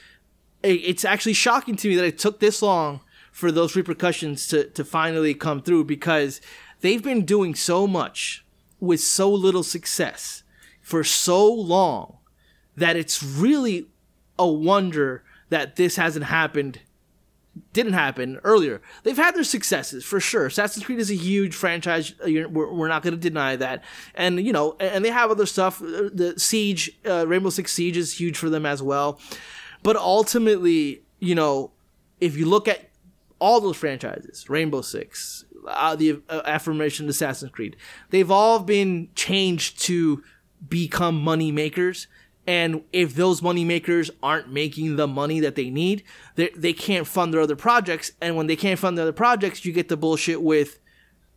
S4: it's actually shocking to me that it took this long for those repercussions to, to finally come through because they've been doing so much with so little success for so long that it's really a wonder that this hasn't happened didn't happen earlier. They've had their successes for sure. Assassin's Creed is a huge franchise. We're, we're not going to deny that. And you know, and they have other stuff. The Siege, uh, Rainbow Six Siege is huge for them as well. But ultimately, you know, if you look at all those franchises, Rainbow Six, uh, the uh, affirmation Assassin's Creed, they've all been changed to become money makers. And if those money makers aren't making the money that they need, they they can't fund their other projects. And when they can't fund their other projects, you get the bullshit with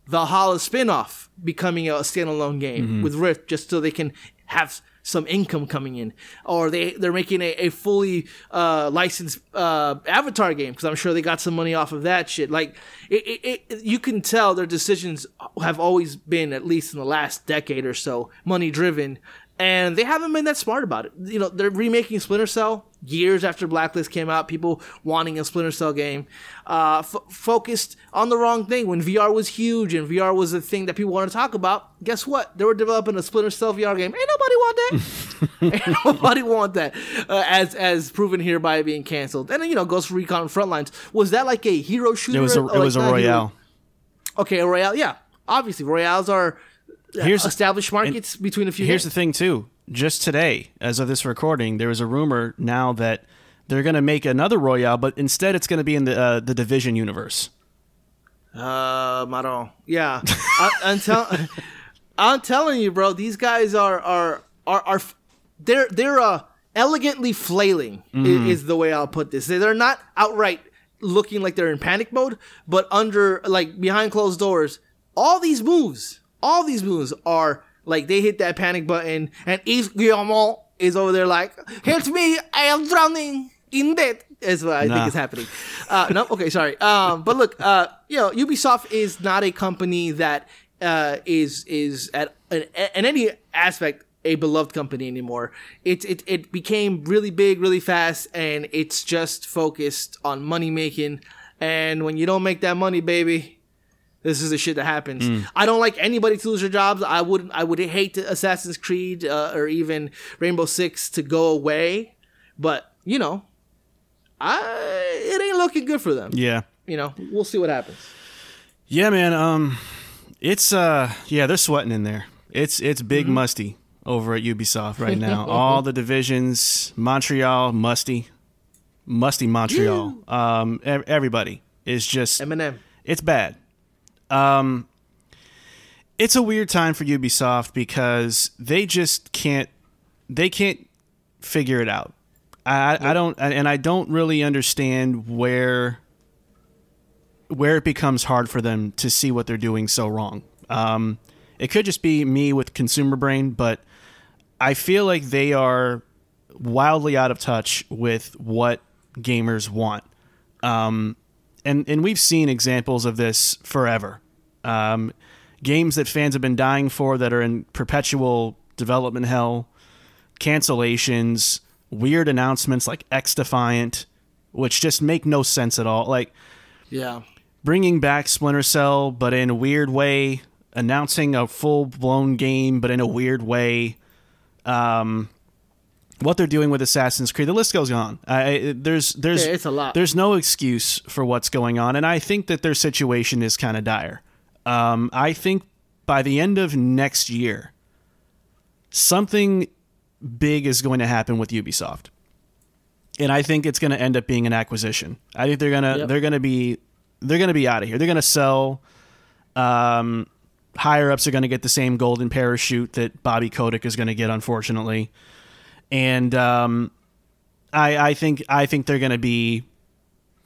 S4: Valhalla spin-off becoming a standalone game mm-hmm. with Rift just so they can have some income coming in, or they they're making a, a fully uh, licensed uh, Avatar game because I'm sure they got some money off of that shit. Like it, it, it, you can tell their decisions have always been at least in the last decade or so money driven, and they haven't been that smart about it. You know, they're remaking Splinter Cell years after Blacklist came out, people wanting a Splinter Cell game, uh, f- focused on the wrong thing. When VR was huge and VR was a thing that people wanted to talk about, guess what? They were developing a Splinter Cell VR game. Ain't nobody want that. *laughs* Ain't nobody want that. Uh, as as proven here by being canceled. And then you know, Ghost Recon Frontlines was that like a hero shooter?
S3: It was a, it was like, a royale.
S4: Okay, a royale. Yeah, obviously royales are here's established markets between a few.
S3: Here's
S4: games.
S3: the thing, too. Just today, as of this recording, there was a rumor now that they're going to make another Royale, but instead it's going to be in the uh, the Division universe.
S4: Uh, Maron. Yeah, *laughs* I, am tell- *laughs* I'm telling you, bro. These guys are are are are they're they're uh elegantly flailing mm. is, is the way I'll put this. They're not outright looking like they're in panic mode, but under like behind closed doors, all these moves all these moves are like they hit that panic button, and Yves Guillemot is over there like, "Help me! I am drowning in debt." Is what I nah. think is happening. Uh, no, okay, sorry. Um, but look, uh, you know, Ubisoft is not a company that uh, is is at in any aspect a beloved company anymore. It, it it became really big, really fast, and it's just focused on money making. And when you don't make that money, baby, this is the shit that happens. Mm. I don't like anybody to lose their jobs. I would I would hate Assassin's Creed uh, or even Rainbow Six to go away, but you know, I it ain't looking good for them.
S3: Yeah,
S4: you know, we'll see what happens.
S3: Yeah, man. Um, it's uh, yeah, they're sweating in there. It's it's big mm-hmm. musty over at Ubisoft right now. *laughs* All the divisions, Montreal musty, Musty Montreal, um, everybody is just
S4: Eminem.
S3: it's bad. Um, it's a weird time for Ubisoft because they just can't they can't figure it out. I I don't and I don't really understand where where it becomes hard for them to see what they're doing so wrong. Um, it could just be me with consumer brain, but I feel like they are wildly out of touch with what gamers want. Um, and and we've seen examples of this forever. Um, games that fans have been dying for that are in perpetual development hell, cancellations, weird announcements like XDefiant, which just make no sense at all. Like
S4: Yeah.
S3: bringing back Splinter Cell, but in a weird way, announcing a full blown game, but in a weird way. Um, what they're doing with Assassin's Creed, the list goes on. I, there's there's
S4: Yeah, it's a lot.
S3: there's no excuse for what's going on, and I think that their situation is kind of dire. Um, I think by the end of next year, something big is going to happen with Ubisoft, and I think it's going to end up being an acquisition. I think they're gonna
S4: Yep.
S3: they're gonna be they're gonna be out of here. They're gonna sell. Um, higher ups are going to get the same golden parachute that Bobby Kotick is going to get, unfortunately, and um, I I think I think they're going to be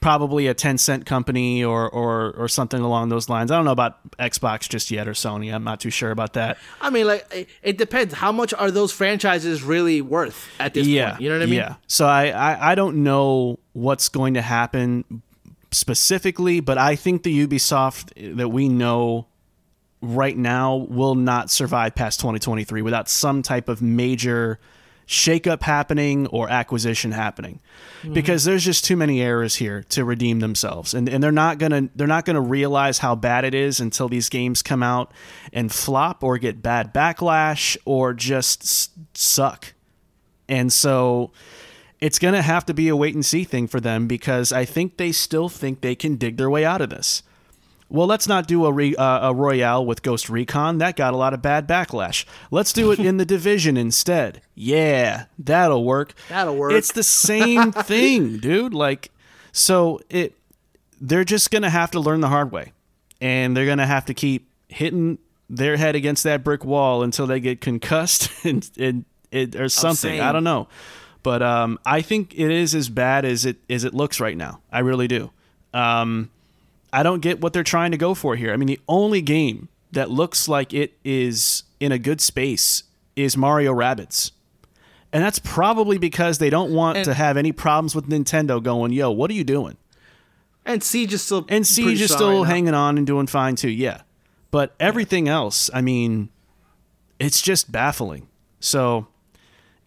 S3: probably a Tencent company or, or or something along those lines. I don't know about Xbox just yet or Sony. I'm not too sure about that.
S4: I mean, like, it- it depends. How much are those franchises really worth at this
S3: yeah,
S4: point? You know what I mean?
S3: Yeah. So I, I I don't know what's going to happen specifically, but I think the Ubisoft that we know right now will not survive past 2023 without some type of major shakeup happening or acquisition happening. Mm-hmm. Because there's just too many errors here to redeem themselves. And and they're not going to they're not to realize how bad it is until these games come out and flop or get bad backlash or just s- suck. And so it's going to have to be a wait and see thing for them because I think they still think they can dig their way out of this. Well, let's not do a, re, uh, a Royale with Ghost Recon. That got a lot of bad backlash. Let's do it in the Division instead. Yeah, that'll work.
S4: That'll work.
S3: It's the same *laughs* thing, dude. Like, so it, they're just gonna have to learn the hard way, and they're gonna have to keep hitting their head against that brick wall until they get concussed *laughs* and, and it or something.
S4: same.
S3: I don't know, but um, I think it is as bad as it as it looks right now. I really do. Um, I don't get what they're trying to go for here. I mean, the only game that looks like it is in a good space is Mario Rabbids. And that's probably because they don't want
S4: And-
S3: to have any problems with Nintendo going, yo, what are you doing?
S4: And Siege is still
S3: And Siege is still hanging on and doing fine too, yeah. But everything else, I mean, it's just baffling. So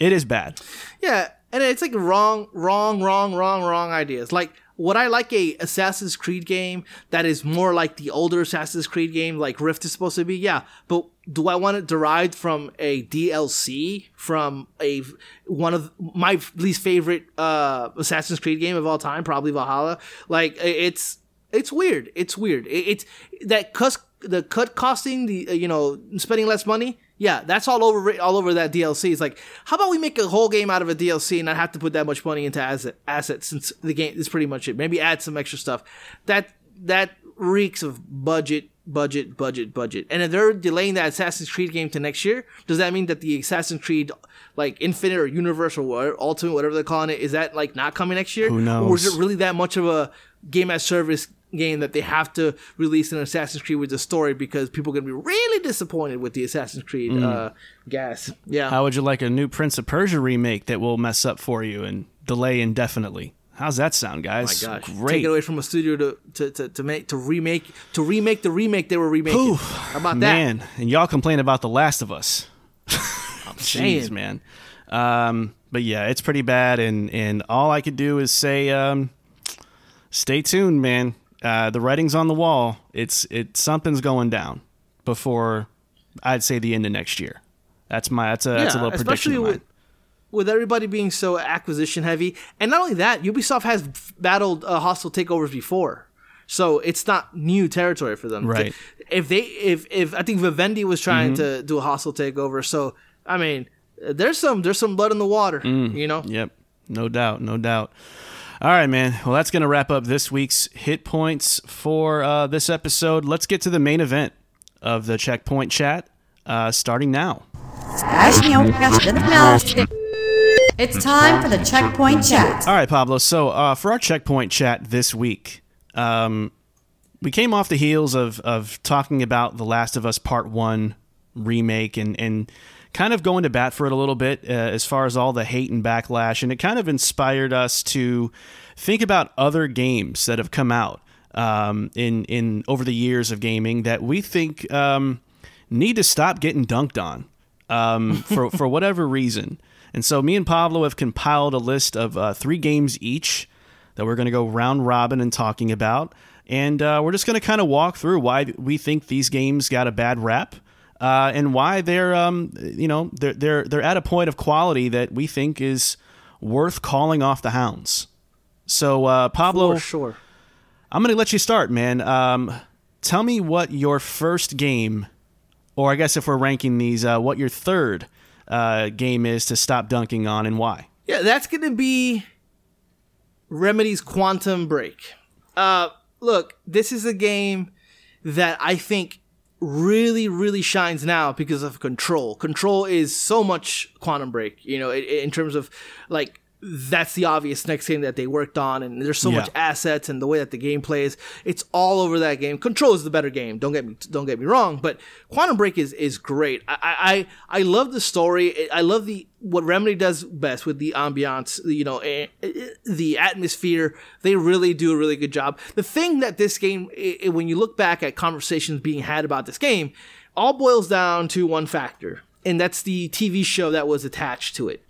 S3: it is bad.
S4: Yeah, and it's like wrong, wrong, wrong, wrong, wrong ideas. Like, would I like a Assassin's Creed game that is more like the older Assassin's Creed game, like Rift is supposed to be? Yeah, but do I want it derived from a DLC from a one of my least favorite uh, Assassin's Creed game of all time, probably Valhalla? Like, it's it's weird. It's weird. It, it's that cuss the cut costing the you know spending less money. Yeah, that's all over all over that DLC. It's like, how about we make a whole game out of a DLC and not have to put that much money into asset assets since the game is pretty much it. Maybe add some extra stuff. That that reeks of budget, budget, budget, budget. And if they're delaying that Assassin's Creed game to next year, does that mean that the Assassin's Creed like Infinite or Universal or Ultimate, whatever they're calling it, is that like not coming next year?
S3: Who
S4: Or is it really that much of a game as service game that they have to release an Assassin's Creed with the story because people are going to be really disappointed with the Assassin's Creed
S3: Mm.
S4: uh, gas. Yeah.
S3: How would you like a new Prince of Persia remake that will mess up for you and delay indefinitely? How's that sound, guys?
S4: My Gosh,
S3: Great.
S4: take it away from a studio to, to, to, to make to remake to remake the remake they were remaking. How about that?
S3: Man, and y'all complain about The Last of Us. *laughs* Jeez,
S4: saying.
S3: man. Um, but yeah, it's pretty bad, and and all I could do is say, um, stay tuned, man. Uh, the writing's on the wall. It's it something's going down before I'd say the end of next year. That's my that's a that's a
S4: Yeah,
S3: little prediction.
S4: especially
S3: of mine.
S4: with with everybody being so acquisition heavy, and not only that, Ubisoft has battled uh, hostile takeovers before, so it's not new territory for them.
S3: Right.
S4: If they, if if I think Vivendi was trying
S3: Mm-hmm.
S4: to do a hostile takeover, so I mean, there's some there's some blood in the water,
S3: Mm.
S4: you know.
S3: Yep. No doubt. No doubt. All right, man. Well, that's going to wrap up this week's hit points for uh, this episode. Let's get to the main event of the checkpoint chat, uh, starting now.
S1: It's time for the checkpoint chat.
S3: All right, Pablo. So uh, for our checkpoint chat this week, um, we came off the heels of of talking about The Last of Us Part One remake and and kind of going to bat for it a little bit uh, as far as all the hate and backlash, and it kind of inspired us to think about other games that have come out um, in in over the years of gaming that we think um, need to stop getting dunked on um, *laughs* for for whatever reason. And so me and Pablo have compiled a list of uh, three games each that we're going to go round robin and talking about. And uh, we're just going to kind of walk through why we think these games got a bad rap uh, and why they're, um, you know, they're, they're, they're at a point of quality that we think is worth calling off the hounds. So, uh, Pablo,
S4: For sure.
S3: I'm going to let you start, man. Um, tell me what your first game, or I guess if we're ranking these, uh, what your third uh, game is to stop dunking on and why.
S4: Yeah, that's going to be Remedy's Quantum Break. Uh, look, this is a game that I think really, really shines now because of Control. Control is so much Quantum Break, you know, in, in terms of like that's the obvious next game that they worked on, and there's so
S3: Yeah.
S4: much assets and the way that the game plays. It's all over that game. Control is the better game. Don't get me don't get me wrong, but Quantum Break is is great. I I I love the story. I love the what Remedy does best with the ambiance. You know, eh, eh, the atmosphere. They really do a really good job. The thing that this game, eh, eh, when you look back at conversations being had about this game, all boils down to one factor, and that's the TV show that was attached to it.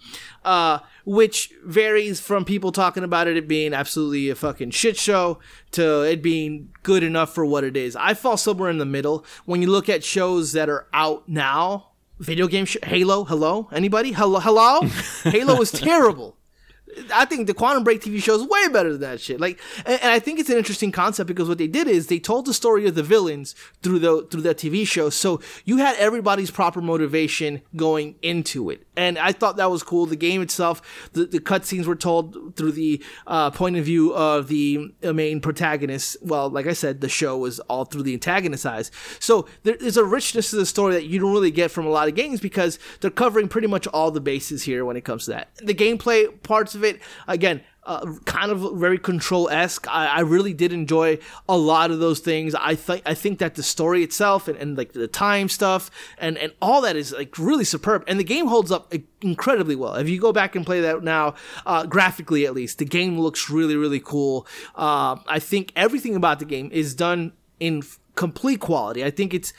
S4: Uh, which varies from people talking about it, it being absolutely a fucking shit show to it being good enough for what it is. I fall somewhere in the middle. When you look at shows that are out now, video game sh- Halo, hello, anybody? Hello, hello. *laughs* Halo is terrible. I think the Quantum Break TV show is way better than that shit. Like, and, and I think it's an interesting concept because what they did is they told the story of the villains through the through that TV show. So you had everybody's proper motivation going into it, and I thought that was cool. The game itself, the, the cutscenes were told through the uh, point of view of the uh, main protagonist. Well, like I said, the show was all through the antagonist's eyes. So there is a richness to the story that you don't really get from a lot of games because they're covering pretty much all the bases here when it comes to that. The gameplay parts of it, again, uh, kind of very control esque. I, I really did enjoy a lot of those things. I think I think that the story itself and, and like the time stuff and and all that is like really superb. And the game holds up incredibly well. If you go back and play that now, uh, graphically at least, the game looks really really cool. Uh, I think everything about the game is done in complete quality. I think it's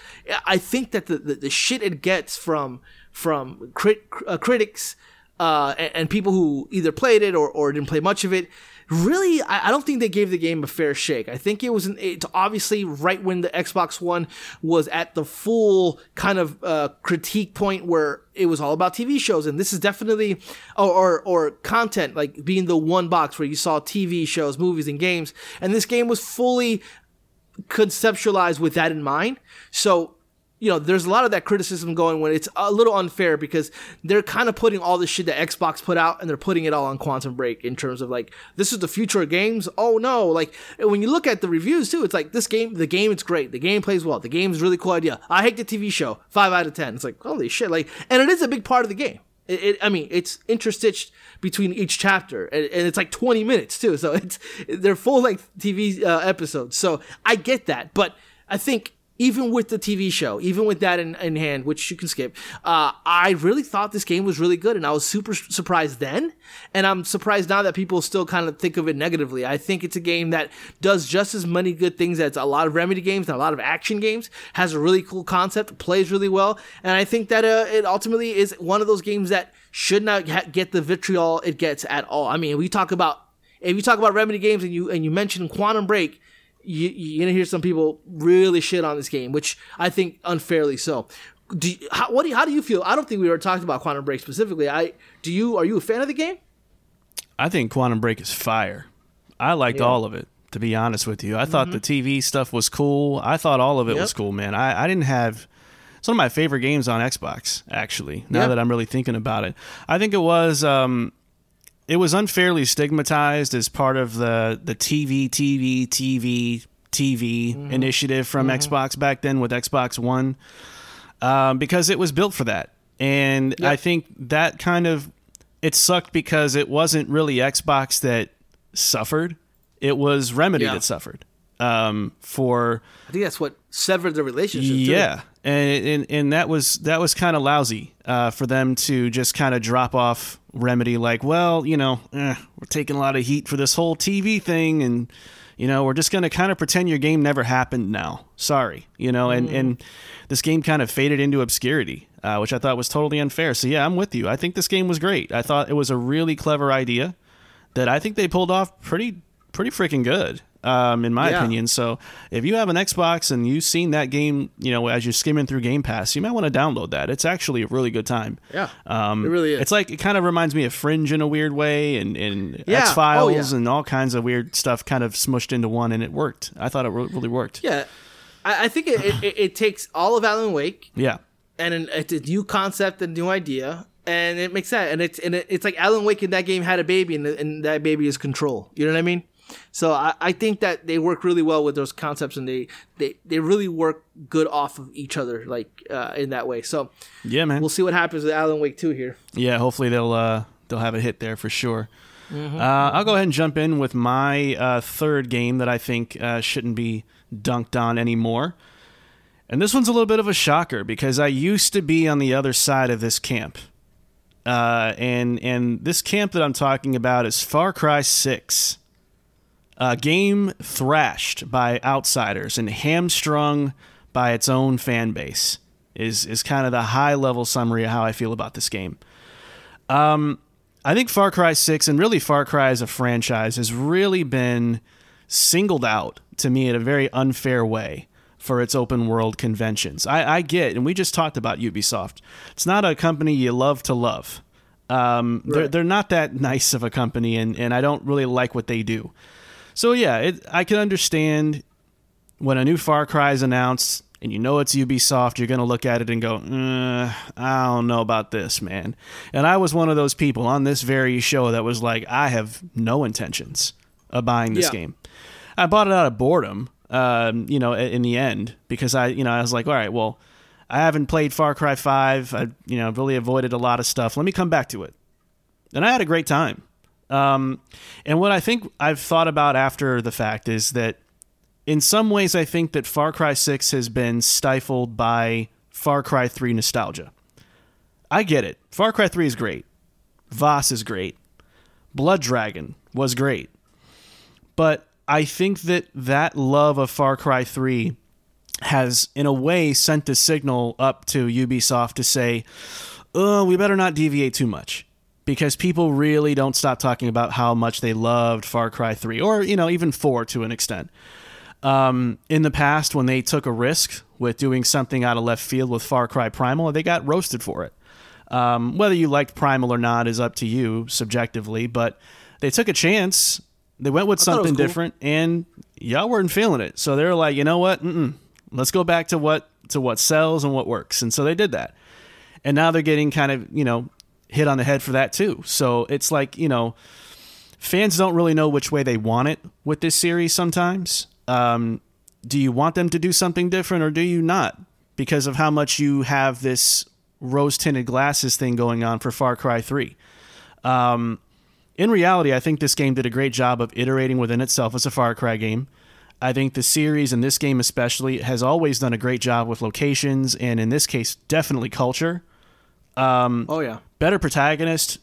S4: I think that the the, the shit it gets from from crit, uh, critics uh, and, and people who either played it or, or didn't play much of it. Really, I, I don't think they gave the game a fair shake. I think it was an, it, obviously right when the Xbox One was at the full kind of uh, critique point where it was all about TV shows, and this is definitely or, or or content like being the one box where you saw TV shows, movies, and games, and this game was fully conceptualized with that in mind. So, you know, there's a lot of that criticism going when it's a little unfair because they're kind of putting all the shit that Xbox put out and they're putting it all on Quantum Break in terms of like, this is the future of games. Oh no. Like, when you look at the reviews too, it's like, this game, the game, it's great. The game plays well. The game's a really cool idea. I hate the TV show. Five out of 10. It's like, holy shit. Like, and it is a big part of the game. It, it, I mean, it's interstitched between each chapter, and, and it's like 20 minutes too. So it's they're full length TV uh, episodes. So I get that, but I think even with the TV show, even with that in, in hand, which you can skip, uh, I really thought this game was really good, and I was super surprised then, and I'm surprised now that people still kind of think of it negatively. I think it's a game that does just as many good things as a lot of Remedy games and a lot of action games. Has a really cool concept, plays really well, and I think that uh, it ultimately is one of those games that should not ha- get the vitriol it gets at all. I mean, we talk about if you talk about Remedy games and you and you mention Quantum Break, you, you're gonna hear some people really shit on this game, which I think unfairly so. Do you, how, what do you, how do you feel? I don't think we ever talked about Quantum Break specifically. I do you are you a fan of the game?
S3: I think Quantum Break is fire. I liked all of it, to be honest with you. I thought the TV stuff was cool. I thought all of it was cool, man. I, I didn't have. It's one of my favorite games on Xbox, actually, now
S4: Yep.
S3: that I'm really thinking about it. I think it was. Um, it was unfairly stigmatized as part of the the TV, TV, TV, TV
S4: Mm-hmm.
S3: initiative from Xbox back then with Xbox One, um, because it was built for that, and I think that kind of it sucked because it wasn't really Xbox that suffered; it was Remedy
S4: Yeah.
S3: that suffered um, for
S4: I think that's what severed the relationship. too.
S3: yeah, and and and that was that was kind of lousy uh, for them to just kind of drop off Remedy. Like, well, you know, eh, we're taking a lot of heat for this whole TV thing, and you know, we're just gonna kind of pretend your game never happened now. Sorry, you know, and and this game kind of faded into obscurity, uh, which I thought was totally unfair. So yeah, I'm with you. I think this game was great. I thought it was a really clever idea that I think they pulled off pretty pretty freaking good. Um, in my
S4: Yeah.
S3: opinion, so if you have an Xbox and you've seen that game, you know, as you're skimming through Game Pass, you might want to download that. It's actually a really good time.
S4: Yeah,
S3: Um,
S4: it really is.
S3: It's like it kind of reminds me of Fringe in a weird way, and, and
S4: Yeah.
S3: X
S4: Oh,
S3: Files
S4: yeah.
S3: and all kinds of weird stuff kind of smushed into one, and it worked. I thought it really worked.
S4: yeah. I, I think it, it, it, it takes all of Alan Wake
S3: Yeah.
S4: and an, it's a new concept a new idea, and it makes sense. And it's and it, it's like Alan Wake in that game had a baby, and, and that baby is control. You know what I mean? So I, I think that they work really well with those concepts, and they they, they really work good off of each other, like uh, in that way. So
S3: Yeah, man.
S4: we'll see what happens with Alan Wake two here.
S3: Yeah, hopefully they'll uh, they'll have a hit there for sure.
S4: Mm-hmm.
S3: Uh, I'll go ahead and jump in with my uh, third game that I think uh, shouldn't be dunked on anymore. And this one's a little bit of a shocker because I used to be on the other side of this camp. Uh, and and this camp that I'm talking about is Far Cry 6. A game thrashed by outsiders and hamstrung by its own fan base is is kind of the high level summary of how I feel about this game. Um, I think Far Cry 6 and really Far Cry as a franchise has really been singled out to me in a very unfair way for its open world conventions. I, I get, and we just talked about Ubisoft. It's not a company you love to love. Um, they're, they're not that nice of a company, and, and I don't really like what they do. So, yeah, it, I can understand when a new Far Cry is announced and you know it's Ubisoft, you're going to look at it and go, uh, I don't know about this, man. And I was one of those people on this very show that was like, I have no intentions of buying this
S4: Yeah.
S3: game. I bought it out of boredom, um, you know, in the end, because I, you know, I was like, all right, well, I haven't played Far Cry 5. I, you know, really avoided a lot of stuff. Let me come back to it. And I had a great time. Um, and what I think I've thought about after the fact is that in some ways, I think that Far Cry 6 has been stifled by Far Cry 3 nostalgia. I get it. Far Cry 3 is great. Vaas is great. Blood Dragon was great. But I think that that love of Far Cry 3 has, in a way, sent a signal up to Ubisoft to say, oh, we better not deviate too much. Because people really don't stop talking about how much they loved Far Cry 3, or, you know, even 4 to an extent um, in the past when they took a risk with doing something out of left field with Far Cry Primal, they got roasted for it. Um, whether you liked Primal or not is up to you subjectively, but they took a chance. They went with
S4: was
S3: something
S4: cool.
S3: different, and y'all weren't feeling it. So they're like, you know what? Mm-mm. Let's go back to what to what sells and what works. And so they did that. And now they're getting kind of you know hit on the head for that too. So it's like you know fans don't really know which way they want it with this series sometimes. Um, do you want them to do something different or do you not? Because of how much you have this rose tinted glasses thing going on for Far Cry 3. Um, in reality, I think this game did a great job of iterating within itself as a Far Cry game. I think the series and this game especially has always done a great job with locations and in this case, definitely culture
S4: Oh yeah,
S3: better protagonist,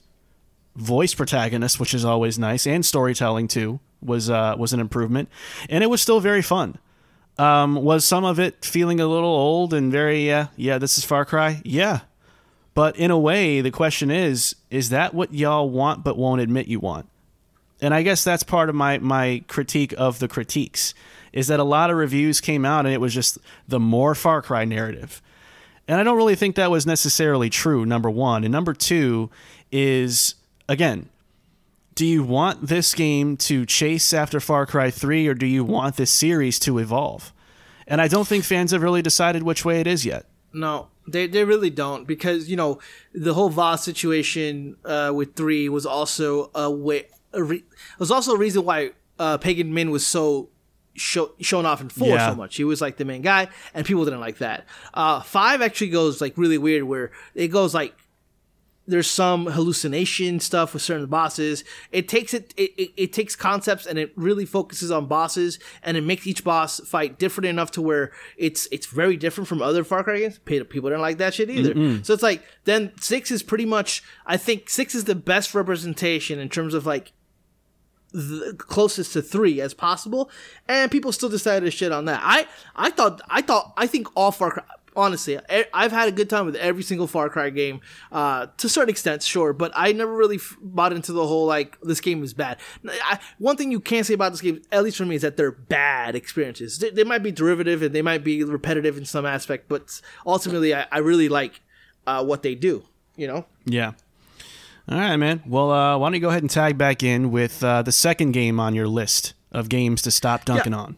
S3: voice protagonist, which is always nice, and storytelling too was uh, was an improvement, and it was still very fun. Um, was some of it feeling a little old and very uh, yeah, this is Far Cry, yeah, but in a way, the question is, is that what y'all want but won't admit you want? And I guess that's part of my my critique of the critiques is that a lot of reviews came out and it was just the more Far Cry narrative. And I don't really think that was necessarily true, number one. And number two is, again, do you want this game to chase after Far Cry 3 or do you want this series to evolve? And I don't think fans have really decided which way it is yet.
S4: no. They they really don't because you know the whole Vaas situation uh, with three was also a way. A re- was also a reason why uh, Pagan Min was so show, shown off in four
S3: Yeah.
S4: so much. He was like the main guy, and people didn't like that. Uh, five actually goes like really weird, where it goes like there's some hallucination stuff with certain bosses. It takes it, it, it, it takes concepts and it really focuses on bosses and it makes each boss fight different enough to where it's it's very different from other Far Cry games. People didn't like that shit either. So it's like then six is pretty much I think six is the best representation in terms of like the closest to three as possible, and people still decided to shit on that. I I thought I thought I think all Far Cry. Honestly, I've had a good time with every single Far Cry game, uh, to a certain extent, sure, but I never really f- bought into the whole like this game is bad. I, one thing you can say about this game, at least for me, is that they're bad experiences. They, they might be derivative and they might be repetitive in some aspect, but ultimately, I, I really like uh, what they do. You know,
S3: Yeah. All right, man. Well, uh, why don't you go ahead and tag back in with uh, the second game on your list of games to stop dunking on?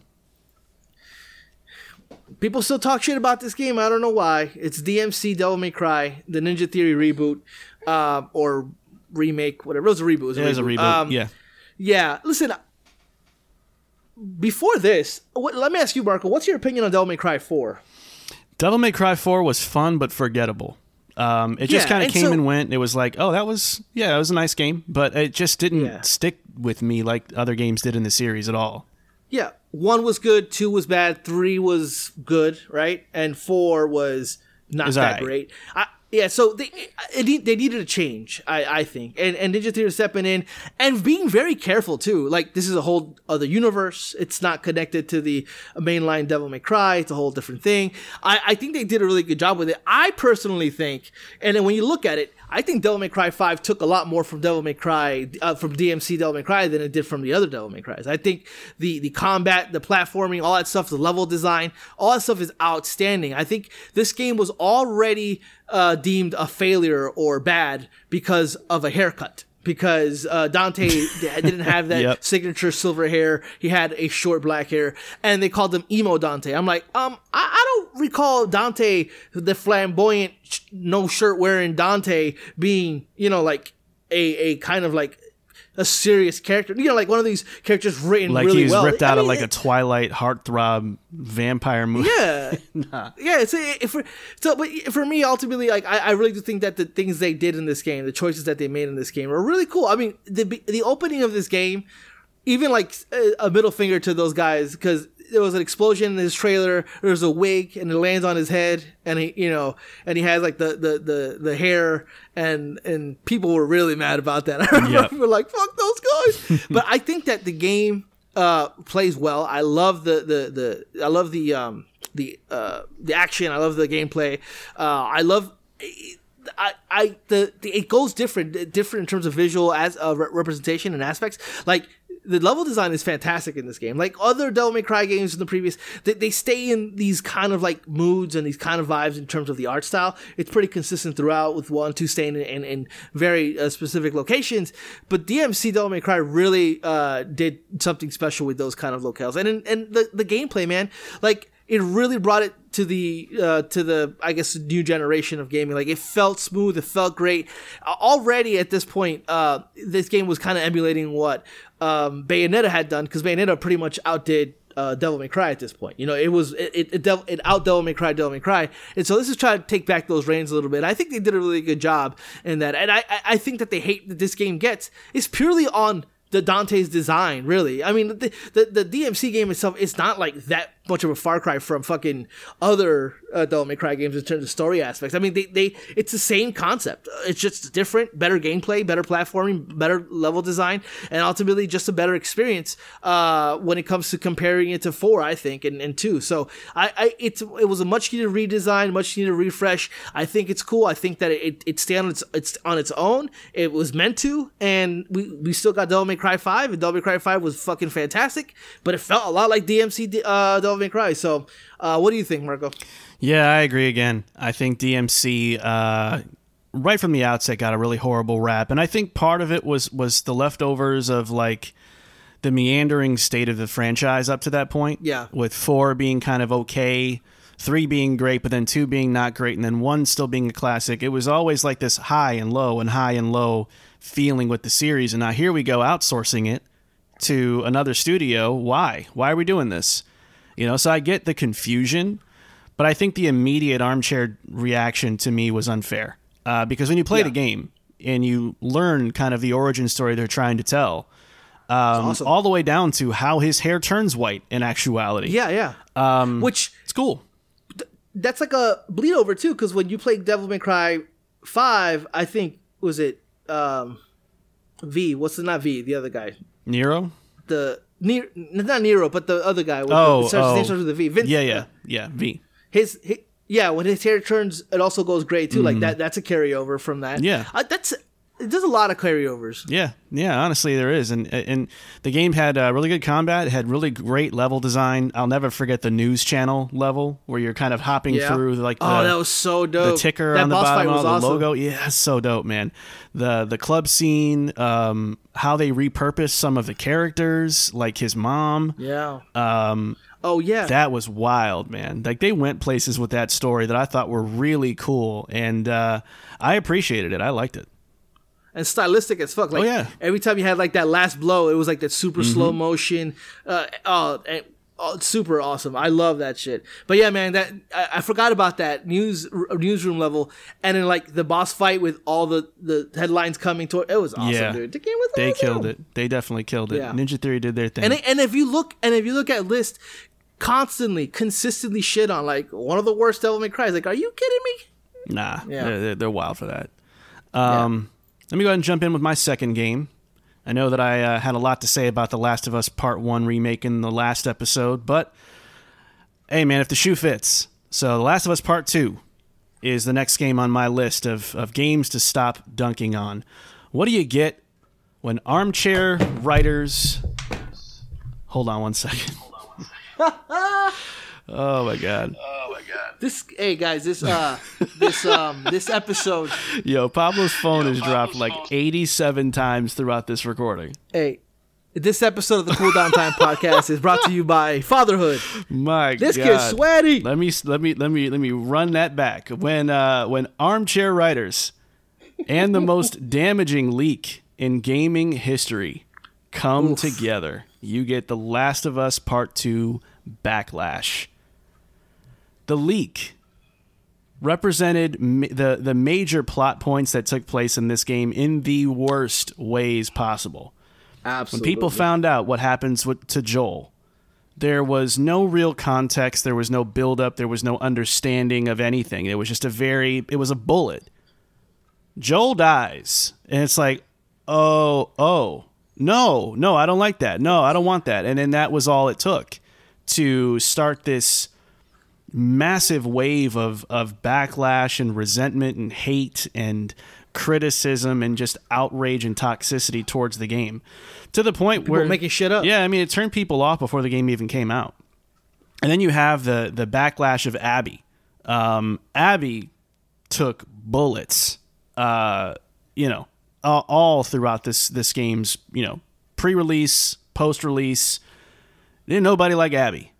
S4: people still talk shit about this game. I don't know why. It's DMC Devil May Cry, the Ninja Theory reboot, uh, or remake, whatever. It was a reboot. It was a
S3: It was a reboot.
S4: Um,
S3: yeah.
S4: Yeah. Listen, before this, what, let me ask you, Marco. What's your opinion on Devil May Cry Four?
S3: Devil May Cry 4 was fun but forgettable. Um, it just
S4: Yeah,
S3: kind of came
S4: so-
S3: and went. It was like, oh, that was yeah, that was a nice game, but it just didn't
S4: Yeah.
S3: stick with me like other games did in the series at all.
S4: Yeah, one was good, two was bad, three was good, right, and four was not that
S3: alright.
S4: great. I, yeah, so they they needed a change, I, I think, and and Ninja Theory stepping in and being very careful too. Like this is a whole other universe; it's not connected to the mainline Devil May Cry. It's a whole different thing. I, I think they did a really good job with it. I personally think, and then when you look at it, I think Devil May Cry Five took a lot more from Devil May Cry uh, from DMC Devil May Cry than it did from the other Devil May Cries. I think the the combat, the platforming, all that stuff, the level design, all that stuff is outstanding. I think this game was already uh, deemed a failure or bad because of a haircut. Because uh, Dante didn't have that *laughs*
S3: Yep.
S4: signature silver hair, he had a short black hair, and they called him emo Dante. I'm like, um, I, I don't recall Dante, the flamboyant, sh- no shirt wearing Dante, being you know like a a kind of like a serious character. You know, like one of these characters written
S3: Like
S4: really
S3: he was
S4: well.
S3: ripped
S4: I
S3: out of
S4: mean,
S3: like a Twilight heartthrob vampire movie.
S4: yeah, *laughs* yeah. It's it, for so, but for me, ultimately, like I, I really do think that the things they did in this game, the choices that they made in this game, are really cool. I mean, the the opening of this game, even like a, a middle finger to those guys because there was an explosion in his trailer. There was a wig, and it lands on his head, and he, you know, and he has like the the the, the hair, and and people were really mad about that. I
S3: Yep.
S4: remember like fuck those guys. *laughs* but I think that the game uh plays well. I love the the the I love the um the uh the action. I love the gameplay. Uh I love I, I the, the it goes different different in terms of visual as uh, re- representation and aspects like the level design is fantastic in this game. Like other Devil May Cry games in the previous they, they stay in these kind of like moods and these kind of vibes in terms of the art style. It's pretty consistent throughout with one two staying in, in, in very uh, specific locations. But DMC Devil May Cry really uh, did something special with those kind of locales. And in, and the, the gameplay man like it really brought it to the uh, to the I guess new generation of gaming. Like it felt smooth, it felt great. Already at this point, uh, this game was kind of emulating what um, Bayonetta had done because Bayonetta pretty much outdid. Uh, Devil May Cry at this point, you know, it was it it, it, it out Devil May Cry, Devil May Cry, and so this is trying to take back those reins a little bit. I think they did a really good job in that, and I I- I think that the hate that this game gets is purely on the Dante's design, really. I mean, the, the the DMC game itself is not like that much of a far cry from fucking other uh, Devil May Cry games in terms of story aspects. I mean, they, they it's the same concept. It's just different, better gameplay, better platforming, better level design, and ultimately just a better experience uh, when it comes to comparing it to four, I think, and, and two. So I, I it's it was a much needed redesign, much needed refresh. I think it's cool. I think that it it stands on its it's on its own. It was meant to, and we we still got Devil May Cry five, and Devil May Cry five was fucking fantastic, but it felt a lot like DMC uh, Devil May Cry. So, uh, what do you think, Marco?
S3: Yeah, I agree again. I think DMC uh, right from the outset got a really horrible rap, and I think part of it was was the leftovers of like the meandering state of the franchise up to that point.
S4: Yeah.
S3: with four being kind of okay, three being great, but then two being not great, and then one still being a classic. It was always like this high and low and high and low feeling with the series. And now here we go outsourcing it to another studio. Why? Why are we doing this? You know, so I get the confusion, but I think the immediate armchair reaction to me was unfair. Uh, because when you play
S4: Yeah.
S3: the game and you learn kind of the origin story they're trying to tell, um,
S4: awesome.
S3: all the way down to how his hair turns white in actuality.
S4: Yeah, yeah. Um, Which
S3: It's cool.
S4: that's like a bleed over too, because when you play Devil May Cry Five, I think was it um, V? What's the not V? The other guy,
S3: Nero?
S4: the Nero, not Nero, but the other guy. With
S3: Oh,
S4: the, it starts, his
S3: oh.
S4: name starts with a V. Vince,
S3: Yeah, yeah, yeah. V.
S4: His, hi yeah, when his hair turns, it also goes gray too. Like that. That's a carryover from that.
S3: Yeah.
S4: uh, that's there's a lot of carryovers.
S3: Yeah, yeah. Honestly, there is, and and the game had uh, really good combat. It had really great level design. I'll never forget the news channel level where you're kind of hopping
S4: Yeah.
S3: through like the,
S4: oh, that was so dope.
S3: the ticker
S4: that
S3: on the bottom the
S4: awesome.
S3: logo. Yeah, so dope, man. The the club scene, um, how they repurposed some of the characters, like his mom.
S4: Yeah.
S3: Um,
S4: Oh yeah.
S3: that was wild, man. Like they went places with that story that I thought were really cool, and uh, I appreciated it. I liked it.
S4: And stylistic as fuck. Like,
S3: Oh, yeah. Mm-hmm.
S4: Every time you had like that last blow, it was like that super slow motion. Uh, oh, and, oh, super awesome. I love that shit. But yeah, man, that I, I forgot about that news r- newsroom level, and then like the boss fight with all the the headlines coming toward. It was awesome,
S3: Yeah.
S4: dude. The game was
S3: They
S4: awesome.
S3: killed it. They definitely killed it.
S4: Yeah.
S3: Ninja Theory did their thing.
S4: And and if you look and if you look at list, constantly, consistently shit on like one of the worst Devil May Cry. Like, are you kidding me?
S3: Nah,
S4: Yeah.
S3: they're, they're, they're wild for that. Um, Let me go ahead and jump in with my second game. I know that I uh, had a lot to say about The Last of Us Part 1 remake in the last episode, but hey, man, if the shoe fits. So, The Last of Us Part 2 is the next game on my list of, of games to stop dunking on. What do you get when armchair writers. Hold on one second. *laughs* oh my god. Oh my god.
S4: This hey guys, this uh this um this episode *laughs*
S3: Yo, Pablo's phone has dropped like 87 times throughout this recording.
S4: hey this episode of the Cool Down Time podcast is brought to you by Fatherhood.
S3: My
S4: This
S3: God.
S4: kid's sweaty.
S3: Let me let me let me let me run that back. When uh when armchair writers and the most *laughs* damaging leak in gaming history come together, you get The Last of Us Part 2 Backlash. The leak represented the the major plot points that took place in this game in the worst ways possible.
S4: Absolutely.
S3: When people found out what happens with, to Joel, there was no real context. There was no buildup. There was no understanding of anything. It was just a very, it was a bullet. Joel dies. And it's like, oh, oh, no, no, I don't like that. No, I don't want that. And then that was all it took to start this massive wave of, of backlash and resentment and hate and criticism and just outrage and toxicity towards the game to the point where
S4: making shit up.
S3: Yeah, I mean, it turned people off before the game even came out. And then you have the the backlash of Abby. Um, Abby took bullets, uh, you know, all, all throughout this this game's you know pre-release, post-release. Didn't nobody like Abby.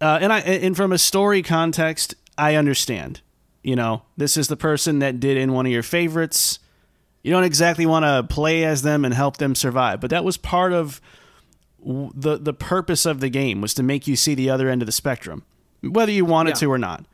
S3: Uh, and I and from a story context, I understand. You know, this is the person that did in one of your favorites. You don't exactly want to play as them and help them survive, but that was part of the the purpose of the game was to make you see the other end of the spectrum, whether you wanted
S4: Yeah.
S3: to or not.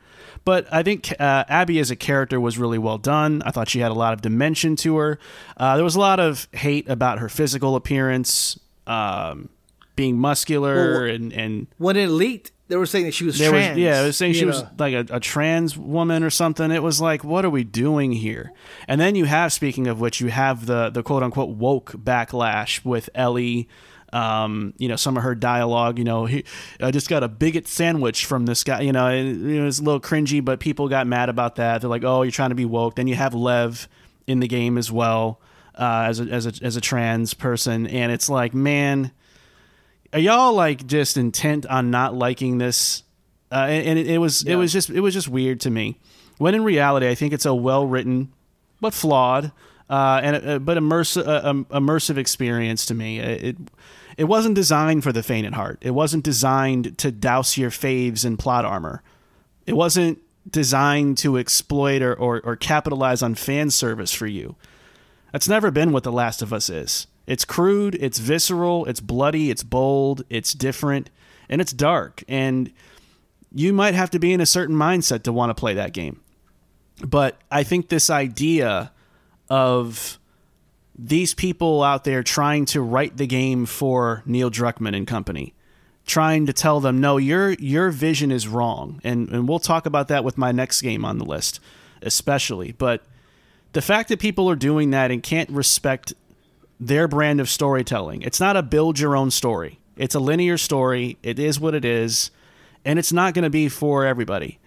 S3: But I think uh, Abby as a character was really well done. I thought she had a lot of dimension to her. Uh, there was a lot of hate about her physical appearance, um, being muscular
S4: Well,
S3: and and
S4: when it leaked, they were saying that she was
S3: there
S4: trans.
S3: was yeah, they were saying she
S4: you
S3: was like a, a trans woman or something. It was like, what are we doing here? And then you have, speaking of which, you have the the quote unquote woke backlash with Ellie. Um, you know, some of her dialogue. You know, he, I just got a bigot sandwich from this guy. You know, it, it was a little cringy, but people got mad about that. They're like, oh, you're trying to be woke. Then you have Lev in the game as well uh, as a, as a as a trans person, and it's like, man are y'all like just intent on not liking this? Uh, and, and it, it was it was just it was just weird to me. When in reality i think it's a well written but flawed uh, and uh, but immersive uh, um, immersive experience to me. It, it it wasn't designed for the faint at heart. It wasn't designed to douse your faves in plot armor. It wasn't designed to exploit or, or, or capitalize on fan service for you. That's never been what The Last of Us is. It's crude, it's visceral, it's bloody, it's bold, it's different, and it's dark. And you might have to be in a certain mindset to want to play that game. But I think this idea of these people out there trying to write the game for Neil Druckmann and company, trying to tell them, no, your your vision is wrong. And and we'll talk about that with my next game on the list, especially. But the fact that people are doing that and can't respect their brand of storytelling, it's not a build your own story. It's a linear story. It is what it is, and it's not going to be for everybody.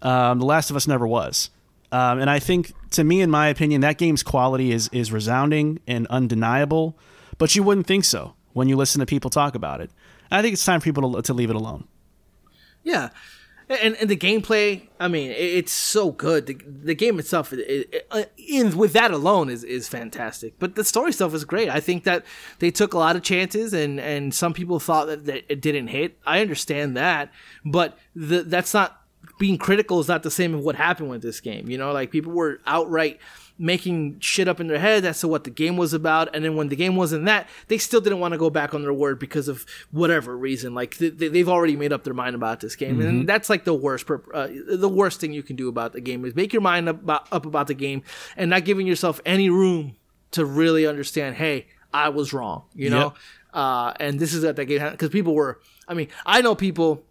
S3: Um, the Last of Us never was. Um, and I think, to me, in my opinion, that game's quality is is resounding and undeniable. But you wouldn't think so when you listen to people talk about it. I think it's time for people to, to leave it alone.
S4: Yeah. And, and the gameplay, I mean, it, it's so good. The, the game itself, it, it, uh, in with that alone, is is fantastic. But the story stuff is great. I think that they took a lot of chances, and and some people thought that, that it didn't hit. I understand that, but the, that's not being critical is not the same of what happened with this game. You know, like people were outright making shit up in their head as to what the game was about, and then when the game wasn't that, they still didn't want to go back on their word because of whatever reason. Like they, they've already made up their mind about this game, mm-hmm. and that's like the worst. Uh, the worst thing you can do about the game is make your mind up about, up about the game and not giving yourself any room to really understand. Hey, I was wrong. You know. Yep. Uh, and this is at that game because people were. I mean, I know people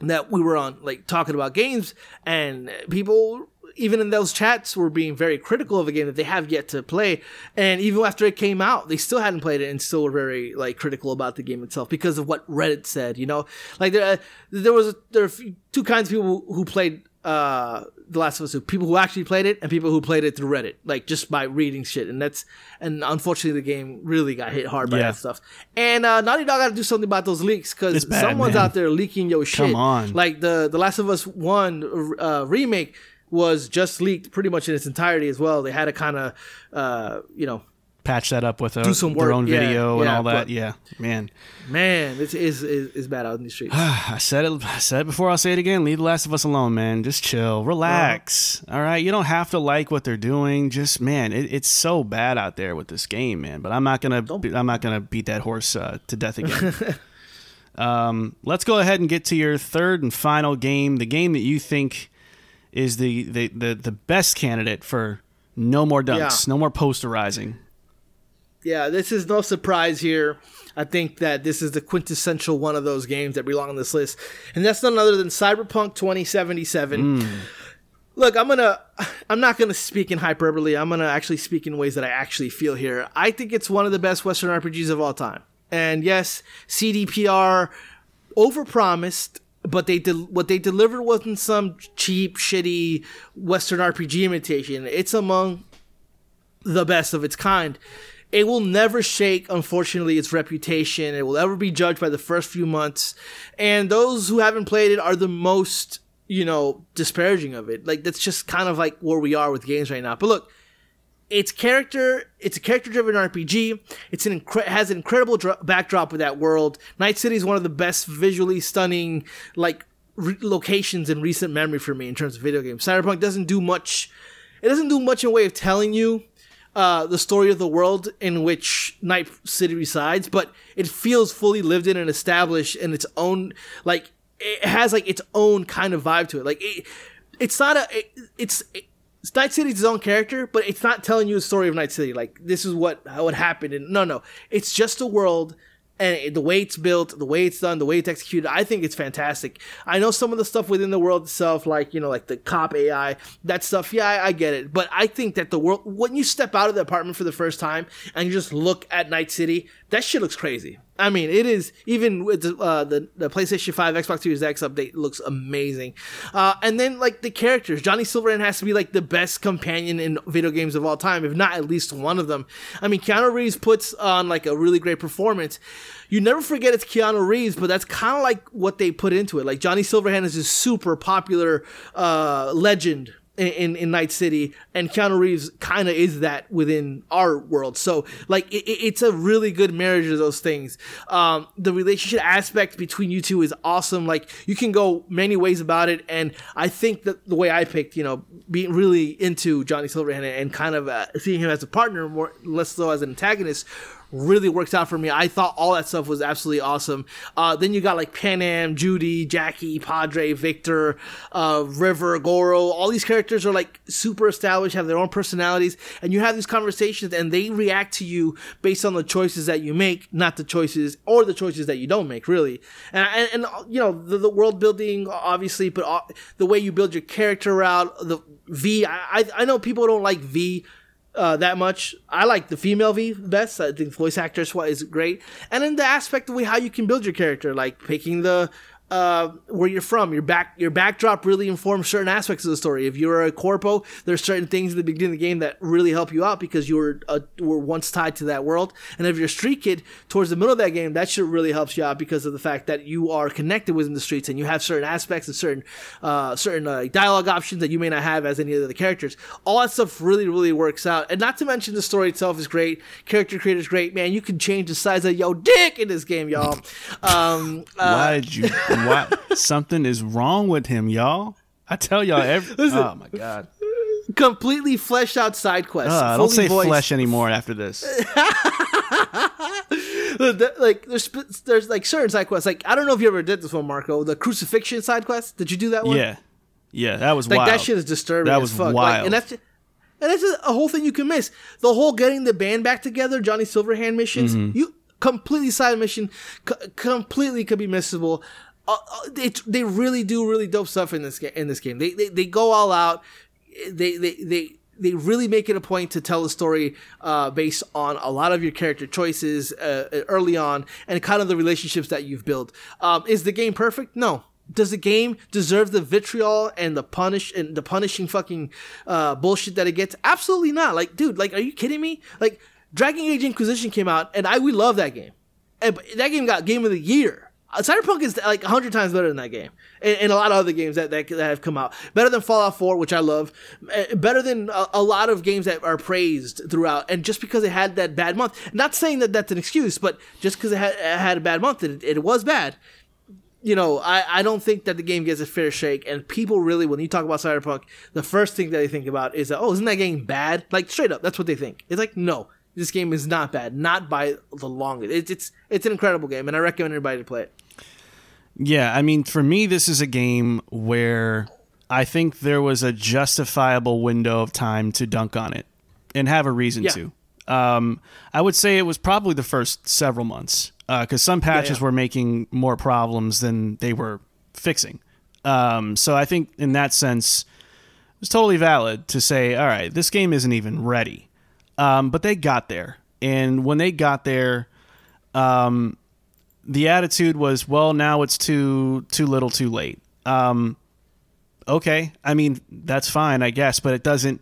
S4: that we were on like talking about games and people even in those chats were being very critical of a game that they have yet to play and even after it came out they still hadn't played it and still were very like critical about the game itself because of what reddit said you know like there, there was there are two kinds of people who played uh the Last of Us 2. People who actually played it and people who played it through Reddit, like just by reading shit. And that's and unfortunately the game really got hit hard by yeah. that stuff. And uh, Naughty Dog got to do something about those leaks because someone's man. out there leaking your shit.
S3: Come on,
S4: like the the Last of Us One uh, remake was just leaked pretty much in its entirety as well. They had to kind of uh, you know
S3: patch that up with a, do some work. their own video yeah, and all that. yeah, man,
S4: man, it is is bad out in the streets. *sighs*
S3: I said it. I said it before. I'll say it again. Leave the Last of Us alone, man. Just chill, relax. Uh-huh. All right, you don't have to like what they're doing. Just man, it, it's so bad out there with this game, man. But I'm not gonna. I'm not gonna beat that horse uh, to death again. *laughs* um, let's go ahead and get to your third and final game. The game that you think is the the the, the best candidate for no more dunks, yeah. no more posterizing
S4: yeah, this is no surprise here. I think that this is the quintessential one of those games that belong on this list, and that's none other than Cyberpunk 2077. Mm. Look, I'm gonna, I'm not gonna speak in hyperbole. I'm gonna actually speak in ways that I actually feel here. I think it's one of the best Western RPGs of all time. And yes, CDPR overpromised, but they de- what they delivered wasn't some cheap, shitty Western RPG imitation. It's among the best of its kind it will never shake, unfortunately, its reputation. It will ever be judged by the first few months. And those who haven't played it are the most, you know, disparaging of it. Like, that's just kind of like where we are with games right now. But look, it's character, it's a character driven RPG. It's an incre- has an incredible dr- backdrop of that world. Night City is one of the best visually stunning, like, re- locations in recent memory for me in terms of video games. Cyberpunk doesn't do much. It doesn't do much in way of telling you uh, the story of the world in which Night City resides, but it feels fully lived in and established in its own like it has like its own kind of vibe to it. Like it, it's not a it, it's it, Night City's its own character, but it's not telling you the story of Night City. Like this is what it happened. And no, no, it's just a world and the way it's built, the way it's done, the way it's executed, I think it's fantastic. I know some of the stuff within the world itself, like you know, like the cop AI, that stuff. Yeah, I, I get it, but I think that the world when you step out of the apartment for the first time and you just look at Night City, that shit looks crazy. I mean, it is even with the, uh, the, the PlayStation Five, Xbox Series X update looks amazing. Uh, and then like the characters, Johnny Silverhand has to be like the best companion in video games of all time, if not at least one of them. I mean, Keanu Reeves puts on like a really great performance. You never forget it's Keanu Reeves, but that's kind of like what they put into it. Like Johnny Silverhand is a super popular uh, legend in, in Night City, and Keanu Reeves kind of is that within our world. So like it, it's a really good marriage of those things. Um, the relationship aspect between you two is awesome. Like you can go many ways about it, and I think that the way I picked, you know, being really into Johnny Silverhand and kind of uh, seeing him as a partner more less so as an antagonist really worked out for me. I thought all that stuff was absolutely awesome. Uh, then you got like Panam, Judy, Jackie, Padre, Victor, uh, River, Goro. All these characters are like super established, have their own personalities, and you have these conversations, and they react to you based on the choices that you make, not the choices or the choices that you don't make, really. And and, and you know the, the world building, obviously, but uh, the way you build your character out, the V. I I know people don't like V uh, that much. I like the female V best. I think voice actress is great, and then the aspect of how you can build your character, like picking the uh, where you're from. Your back your backdrop really informs certain aspects of the story. If you're a corpo, there's certain things at the beginning of the game that really help you out because you were uh, were once tied to that world. And if you're a street kid, towards the middle of that game, that shit really helps you out because of the fact that you are connected within the streets and you have certain aspects and certain uh, certain uh, dialogue options that you may not have as any of the characters. All that stuff really really works out. And not to mention the story itself is great. Character creator is great. Man, you can change the size of your dick in this game, y'all. Um, uh,
S3: Why'd you? *laughs* Why? Something is wrong with him, y'all. I tell y'all every. *laughs* oh my god.
S4: completely fleshed out side quest.
S3: Uh, I don't say
S4: voiced.
S3: flesh anymore after this. *laughs*
S4: Like there's there's like certain side quests. Like I don't know if you ever did this one, Marco. The crucifixion side quest. Did you do that one?
S3: Yeah, yeah, that was
S4: Like
S3: wild.
S4: that shit is disturbing.
S3: That
S4: as
S3: was
S4: fuck. Like,
S3: wild.
S4: and that's and that's a, a whole thing you can miss. The whole getting the band back together, Johnny Silverhand missions.
S3: Mm-hmm.
S4: You completely side mission, c- completely could be missable. Uh, uh, they really do really dope stuff in this game. In this game, they they, they go all out. They they they. They really make it a point to tell a story uh, based on a lot of your character choices uh, early on and kind of the relationships that you've built. Um, is the game perfect? No, does the game deserve the vitriol and the punish and the punishing fucking uh, bullshit that it gets? Absolutely not. Like, dude, like, are you kidding me? Like, Dragon Age Inquisition came out, and I we love that game, and that game got Game of the Year. Cyberpunk is like hundred times better than that game, and, and a lot of other games that, that that have come out. Better than Fallout Four, which I love. Uh, Better than a, a lot of games that are praised throughout. And just because it had that bad month, not saying that that's an excuse, but just because it had, it had a bad month, it, it was bad you know, I, I don't think that the game gets a fair shake. And people really, when you talk about Cyberpunk, the first thing that they think about is that, oh, isn't that game bad? Like, straight up, that's what they think. It's like, no, this game is not bad. Not by the longest. It's, it's, it's an incredible game, and I recommend everybody to play it.
S3: Yeah, I mean, for me, this is a game where I think there was a justifiable window of time to dunk on it and have a reason
S4: Yeah.
S3: to. Um, I would say it was probably the first several months because some patches
S4: yeah.
S3: were making more problems than they were fixing. Um, so I think in that sense, it was totally valid to say, all right, this game isn't even ready. Um, but they got there. And when they got there, um, the attitude was, well, now it's too too little, too late. Um, okay, I mean that's fine, I guess, but it doesn't.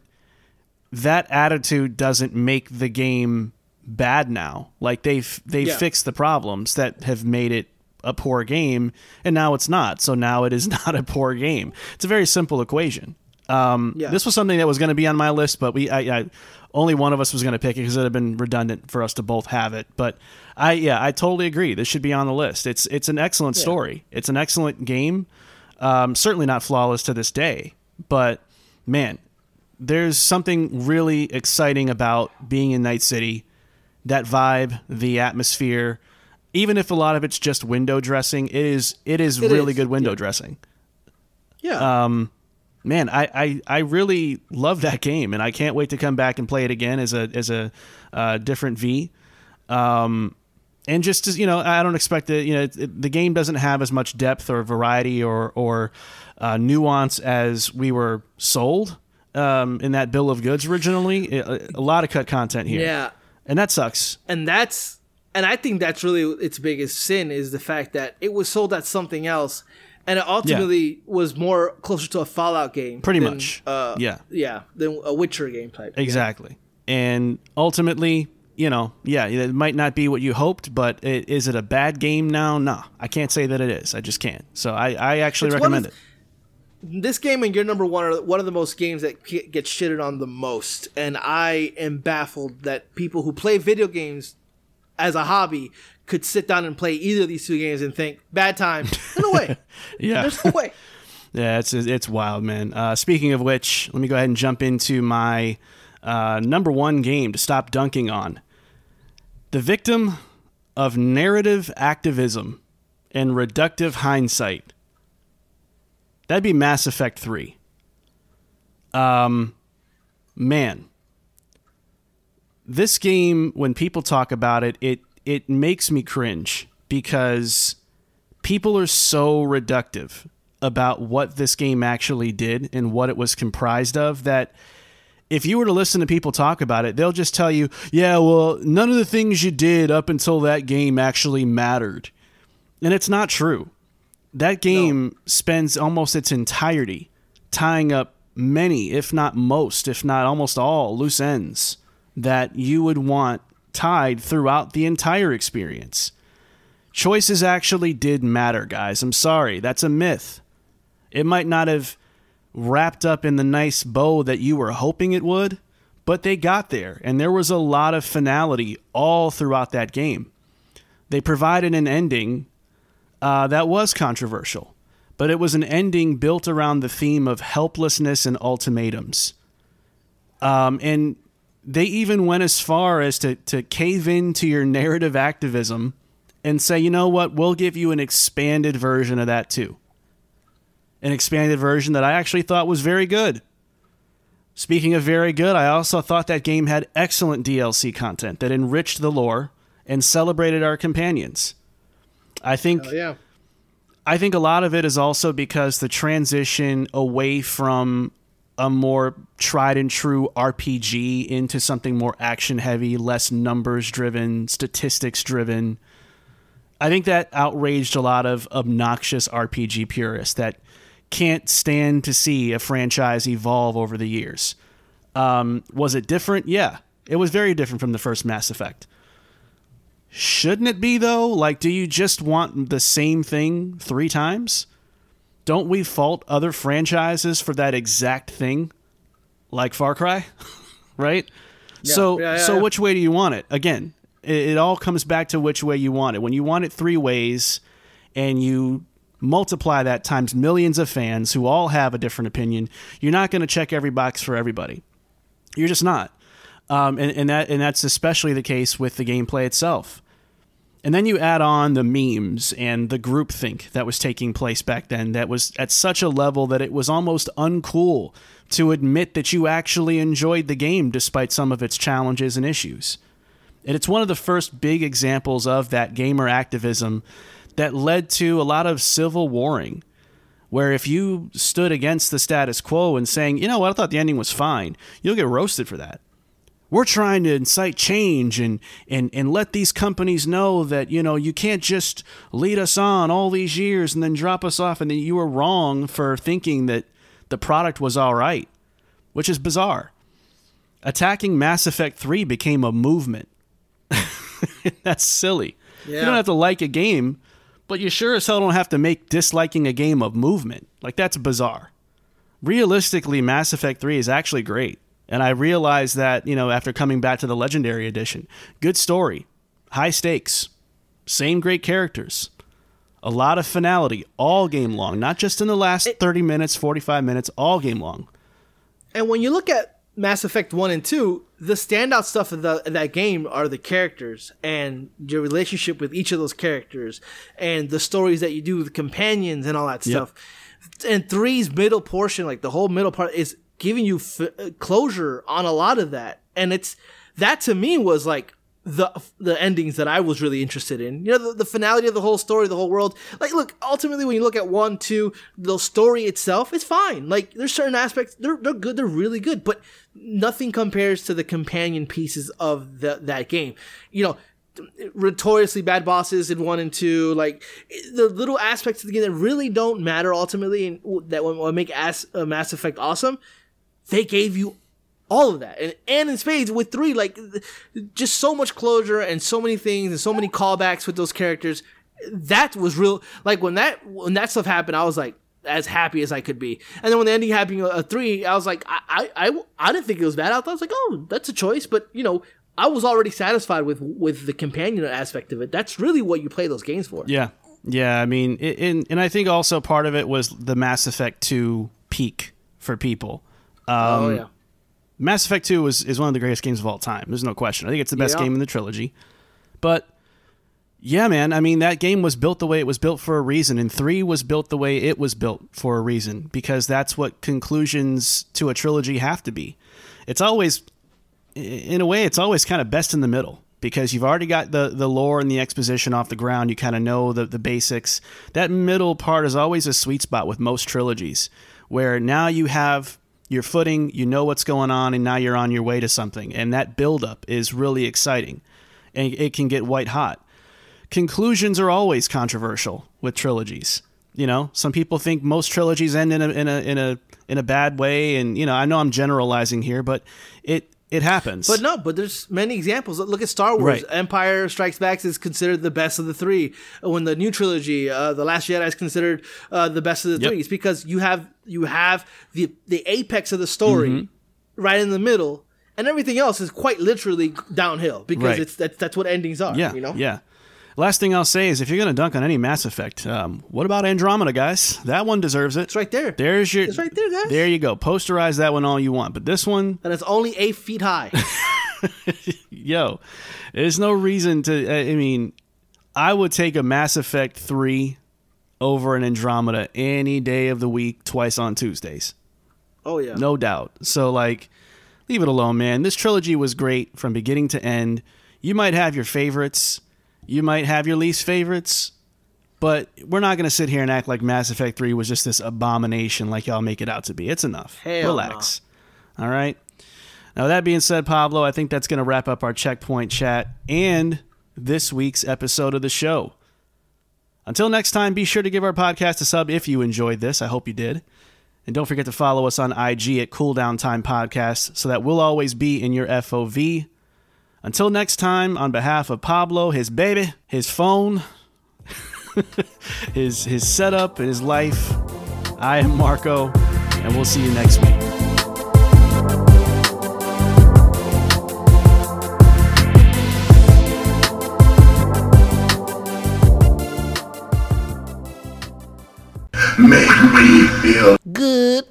S3: That attitude doesn't make the game bad now. Like they've they
S4: Yeah.
S3: fixed the problems that have made it a poor game, and now it's not. So now it is *laughs* not a poor game. It's a very simple equation. Um,
S4: Yeah.
S3: This was something that was going to be on my list, but we I, I only one of us was going to pick it because it had been redundant for us to both have it. But I yeah, I totally agree. This should be on the list. It's it's an excellent story. It's an excellent game. Um, certainly not flawless to this day, but man, there's something really exciting about being in Night City. That vibe, the atmosphere, even if a lot of it's just window dressing, it is it is
S4: It
S3: really
S4: is,
S3: good window dressing
S4: Yeah.
S3: Um, man, I, I, I really love that game, and I can't wait to come back and play it again as a as a uh, different V. Um, and just as you know, I don't expect that. You know, it, it- the game doesn't have as much depth or variety or or uh, nuance as we were sold um, in that bill of goods originally. A, a lot of cut content here,
S4: yeah.
S3: and that sucks.
S4: and that's and I think that's really its biggest sin is the fact that it was sold at something else, and it ultimately was more closer to a Fallout game.
S3: Pretty
S4: than,
S3: much.
S4: uh,
S3: Yeah.
S4: yeah, than a Witcher game type.
S3: Exactly. And ultimately, you know, yeah, it might not be what you hoped, but it, is it a bad game now? Nah, I can't say that it is. I just can't. So I, I actually
S4: It's
S3: recommend
S4: of-
S3: it.
S4: this game and your Number One are one of the most games that get shitted on the most, and I am baffled that people who play video games as a hobby could sit down and play either of these two games and think bad time. No way. *laughs*
S3: Yeah.
S4: There's no way. *laughs*
S3: Yeah, it's it's wild, man. Uh, speaking of which, let me go ahead and jump into my uh, number one game to stop dunking on. The victim of narrative activism and reductive hindsight. That'd be Mass Effect 3. Um, man. This game, when people talk about it, it it makes me cringe because people are so reductive about what this game actually did and what it was comprised of that if you were to listen to people talk about it, they'll just tell you, yeah, well, none of the things you did up until that game actually mattered. And it's not true. That game spends almost its entirety tying up many, if not most, if not almost all, loose ends that you would want tied throughout the entire experience. Choices actually did matter, guys. I'm sorry. That's a myth. It might not have wrapped up in the nice bow that you were hoping it would, but they got there, and there was a lot of finality all throughout that game. They provided an ending uh, that was controversial, but it was an ending built around the theme of helplessness and ultimatums. Um, and they even went as far as to, to cave into your narrative activism and say, you know what, we'll give you an expanded version of that too an expanded version that I actually thought was very good. Speaking of very good, I also thought that game had excellent DLC content that enriched the lore and celebrated our companions. I think
S4: Oh, yeah.
S3: I think a lot of it is also because the transition away from a more tried and true RPG into something more action heavy, less numbers driven, statistics driven. I think that outraged a lot of obnoxious RPG purists that can't stand to see a franchise evolve over the years. Um, was it different? Yeah, it was very different from the first Mass Effect. Shouldn't it be though? Like, do you just want the same thing three times? Don't we fault other franchises for that exact thing, like Far Cry, *laughs* right? so,
S4: yeah, yeah,
S3: so
S4: yeah.
S3: which way do you want it? Again, it, it all comes back to which way you want it. When you want it three ways, and you multiply that times millions of fans who all have a different opinion, you're not going to check every box for everybody. You're just not. Um, and, and that and that's especially the case with the gameplay itself. And then you add on the memes and the groupthink that was taking place back then that was at such a level that it was almost uncool to admit that you actually enjoyed the game despite some of its challenges and issues. And it's one of the first big examples of that gamer activism that led to a lot of civil warring. Where if you stood against the status quo and saying, you know what, I thought the ending was fine, you'll get roasted for that. We're trying to incite change and, and, and let these companies know that you know you can't just lead us on all these years and then drop us off and that you were wrong for thinking that the product was all right which is bizarre. Attacking mass effect 3 became a movement. *laughs* That's silly. You don't have to like a game but you sure as hell don't have to make disliking a game of movement. Like that's bizarre. Realistically mass effect 3 is actually great. And i realized that you know after coming back to the legendary edition good story high stakes same great characters a lot of finality all game long not just in the last 30 minutes 45 minutes all game long.
S4: And when you look at Mass Effect 1 and 2, the standout stuff of, the, of that game are the characters and your relationship with each of those characters and the stories that you do with companions and all that stuff. And three's middle portion, like the whole middle part, is giving you f- uh, closure on a lot of that. And it's that to me was like the the endings that I was really interested in. You know, the, the finality of the whole story, the whole world. Like, look, ultimately, when you look at one, two, the story itself is fine. Like, there's certain aspects they're they're good, they're really good, but nothing compares to the companion pieces of the, that game. You know. Notoriously bad bosses in one and two, like the little aspects of the game that really don't matter ultimately, and that what make As, uh, Mass Effect awesome. They gave you all of that and and in spades with three like just so much closure and so many things and so many callbacks with those characters that was real like when that when that stuff happened i was like as happy as I could be. And then when the ending happened, a three, I was like, I, I, I, I didn't think it was bad. I thought I was like, oh, that's a choice, but you know, I was already satisfied with with the companion aspect of it. That's really what you play those games for.
S3: Yeah, yeah. I mean, it, and and I think also part of it was the Mass Effect Two peak for people. Um,
S4: oh yeah.
S3: Mass Effect 2 is, is one of the greatest games of all time. There's no question. I think it's the best
S4: Yeah.
S3: game in the trilogy. But yeah, man, I mean, that game was built the way it was built for a reason, and 3 was built the way it was built for a reason, because that's what conclusions to a trilogy have to be. It's always, in a way, it's always kind of best in the middle. Because you've already got the, the lore and the exposition off the ground, you kind of know the, the basics. That middle part is always a sweet spot with most trilogies, where now you have your footing, you know what's going on, and now you're on your way to something. And that buildup is really exciting. And it can get white hot. Conclusions are always controversial with trilogies. You know, some people think most trilogies end in a in a in a in a bad way, and you know, I know I'm generalizing here, but it it happens.
S4: But no, but there's many examples. Look at Star Wars.
S3: Right.
S4: Empire Strikes Back is considered the best of the three. When the new trilogy, uh, The Last Jedi, is considered uh, the best of the
S3: Yep.
S4: three. It's because you have you have the the apex of the story
S3: Mm-hmm.
S4: right in the middle, and everything else is quite literally downhill because
S3: Right.
S4: it's that's that's what endings are.
S3: Yeah,
S4: you know.
S3: yeah. Last thing I'll say is if you're going to dunk on any Mass Effect, um, what about Andromeda, guys? That one deserves it.
S4: It's right there.
S3: There's your.
S4: It's right there, guys.
S3: There you go. Posterize that one all you want, but this one, *laughs*
S4: and it's only eight feet high. *laughs*
S3: yo, there's no reason to. I I mean, I would take a Mass Effect three over an Andromeda any day of the week, twice on Tuesdays.
S4: oh yeah.
S3: No doubt. So like leave it alone, man. This trilogy was great from beginning to end. You might have your favorites, you might have your least favorites, but we're not going to sit here and act like Mass Effect 3 was just this abomination like y'all make it out to be. It's enough.
S4: Hell
S3: Relax. All right. Now that being said, Pablo, I think that's going to wrap up our checkpoint chat and this week's episode of the show. Until next time, be sure to give our podcast a sub if you enjoyed this. I hope you did. And don't forget to follow us on IG at Cooldown Time Podcast so that we'll always be in your FOV. Until next time, on behalf of Pablo, his baby, his phone, *laughs* his his setup, and his life, I am Marco, and we'll see you next week.
S5: Make me feel
S4: Good.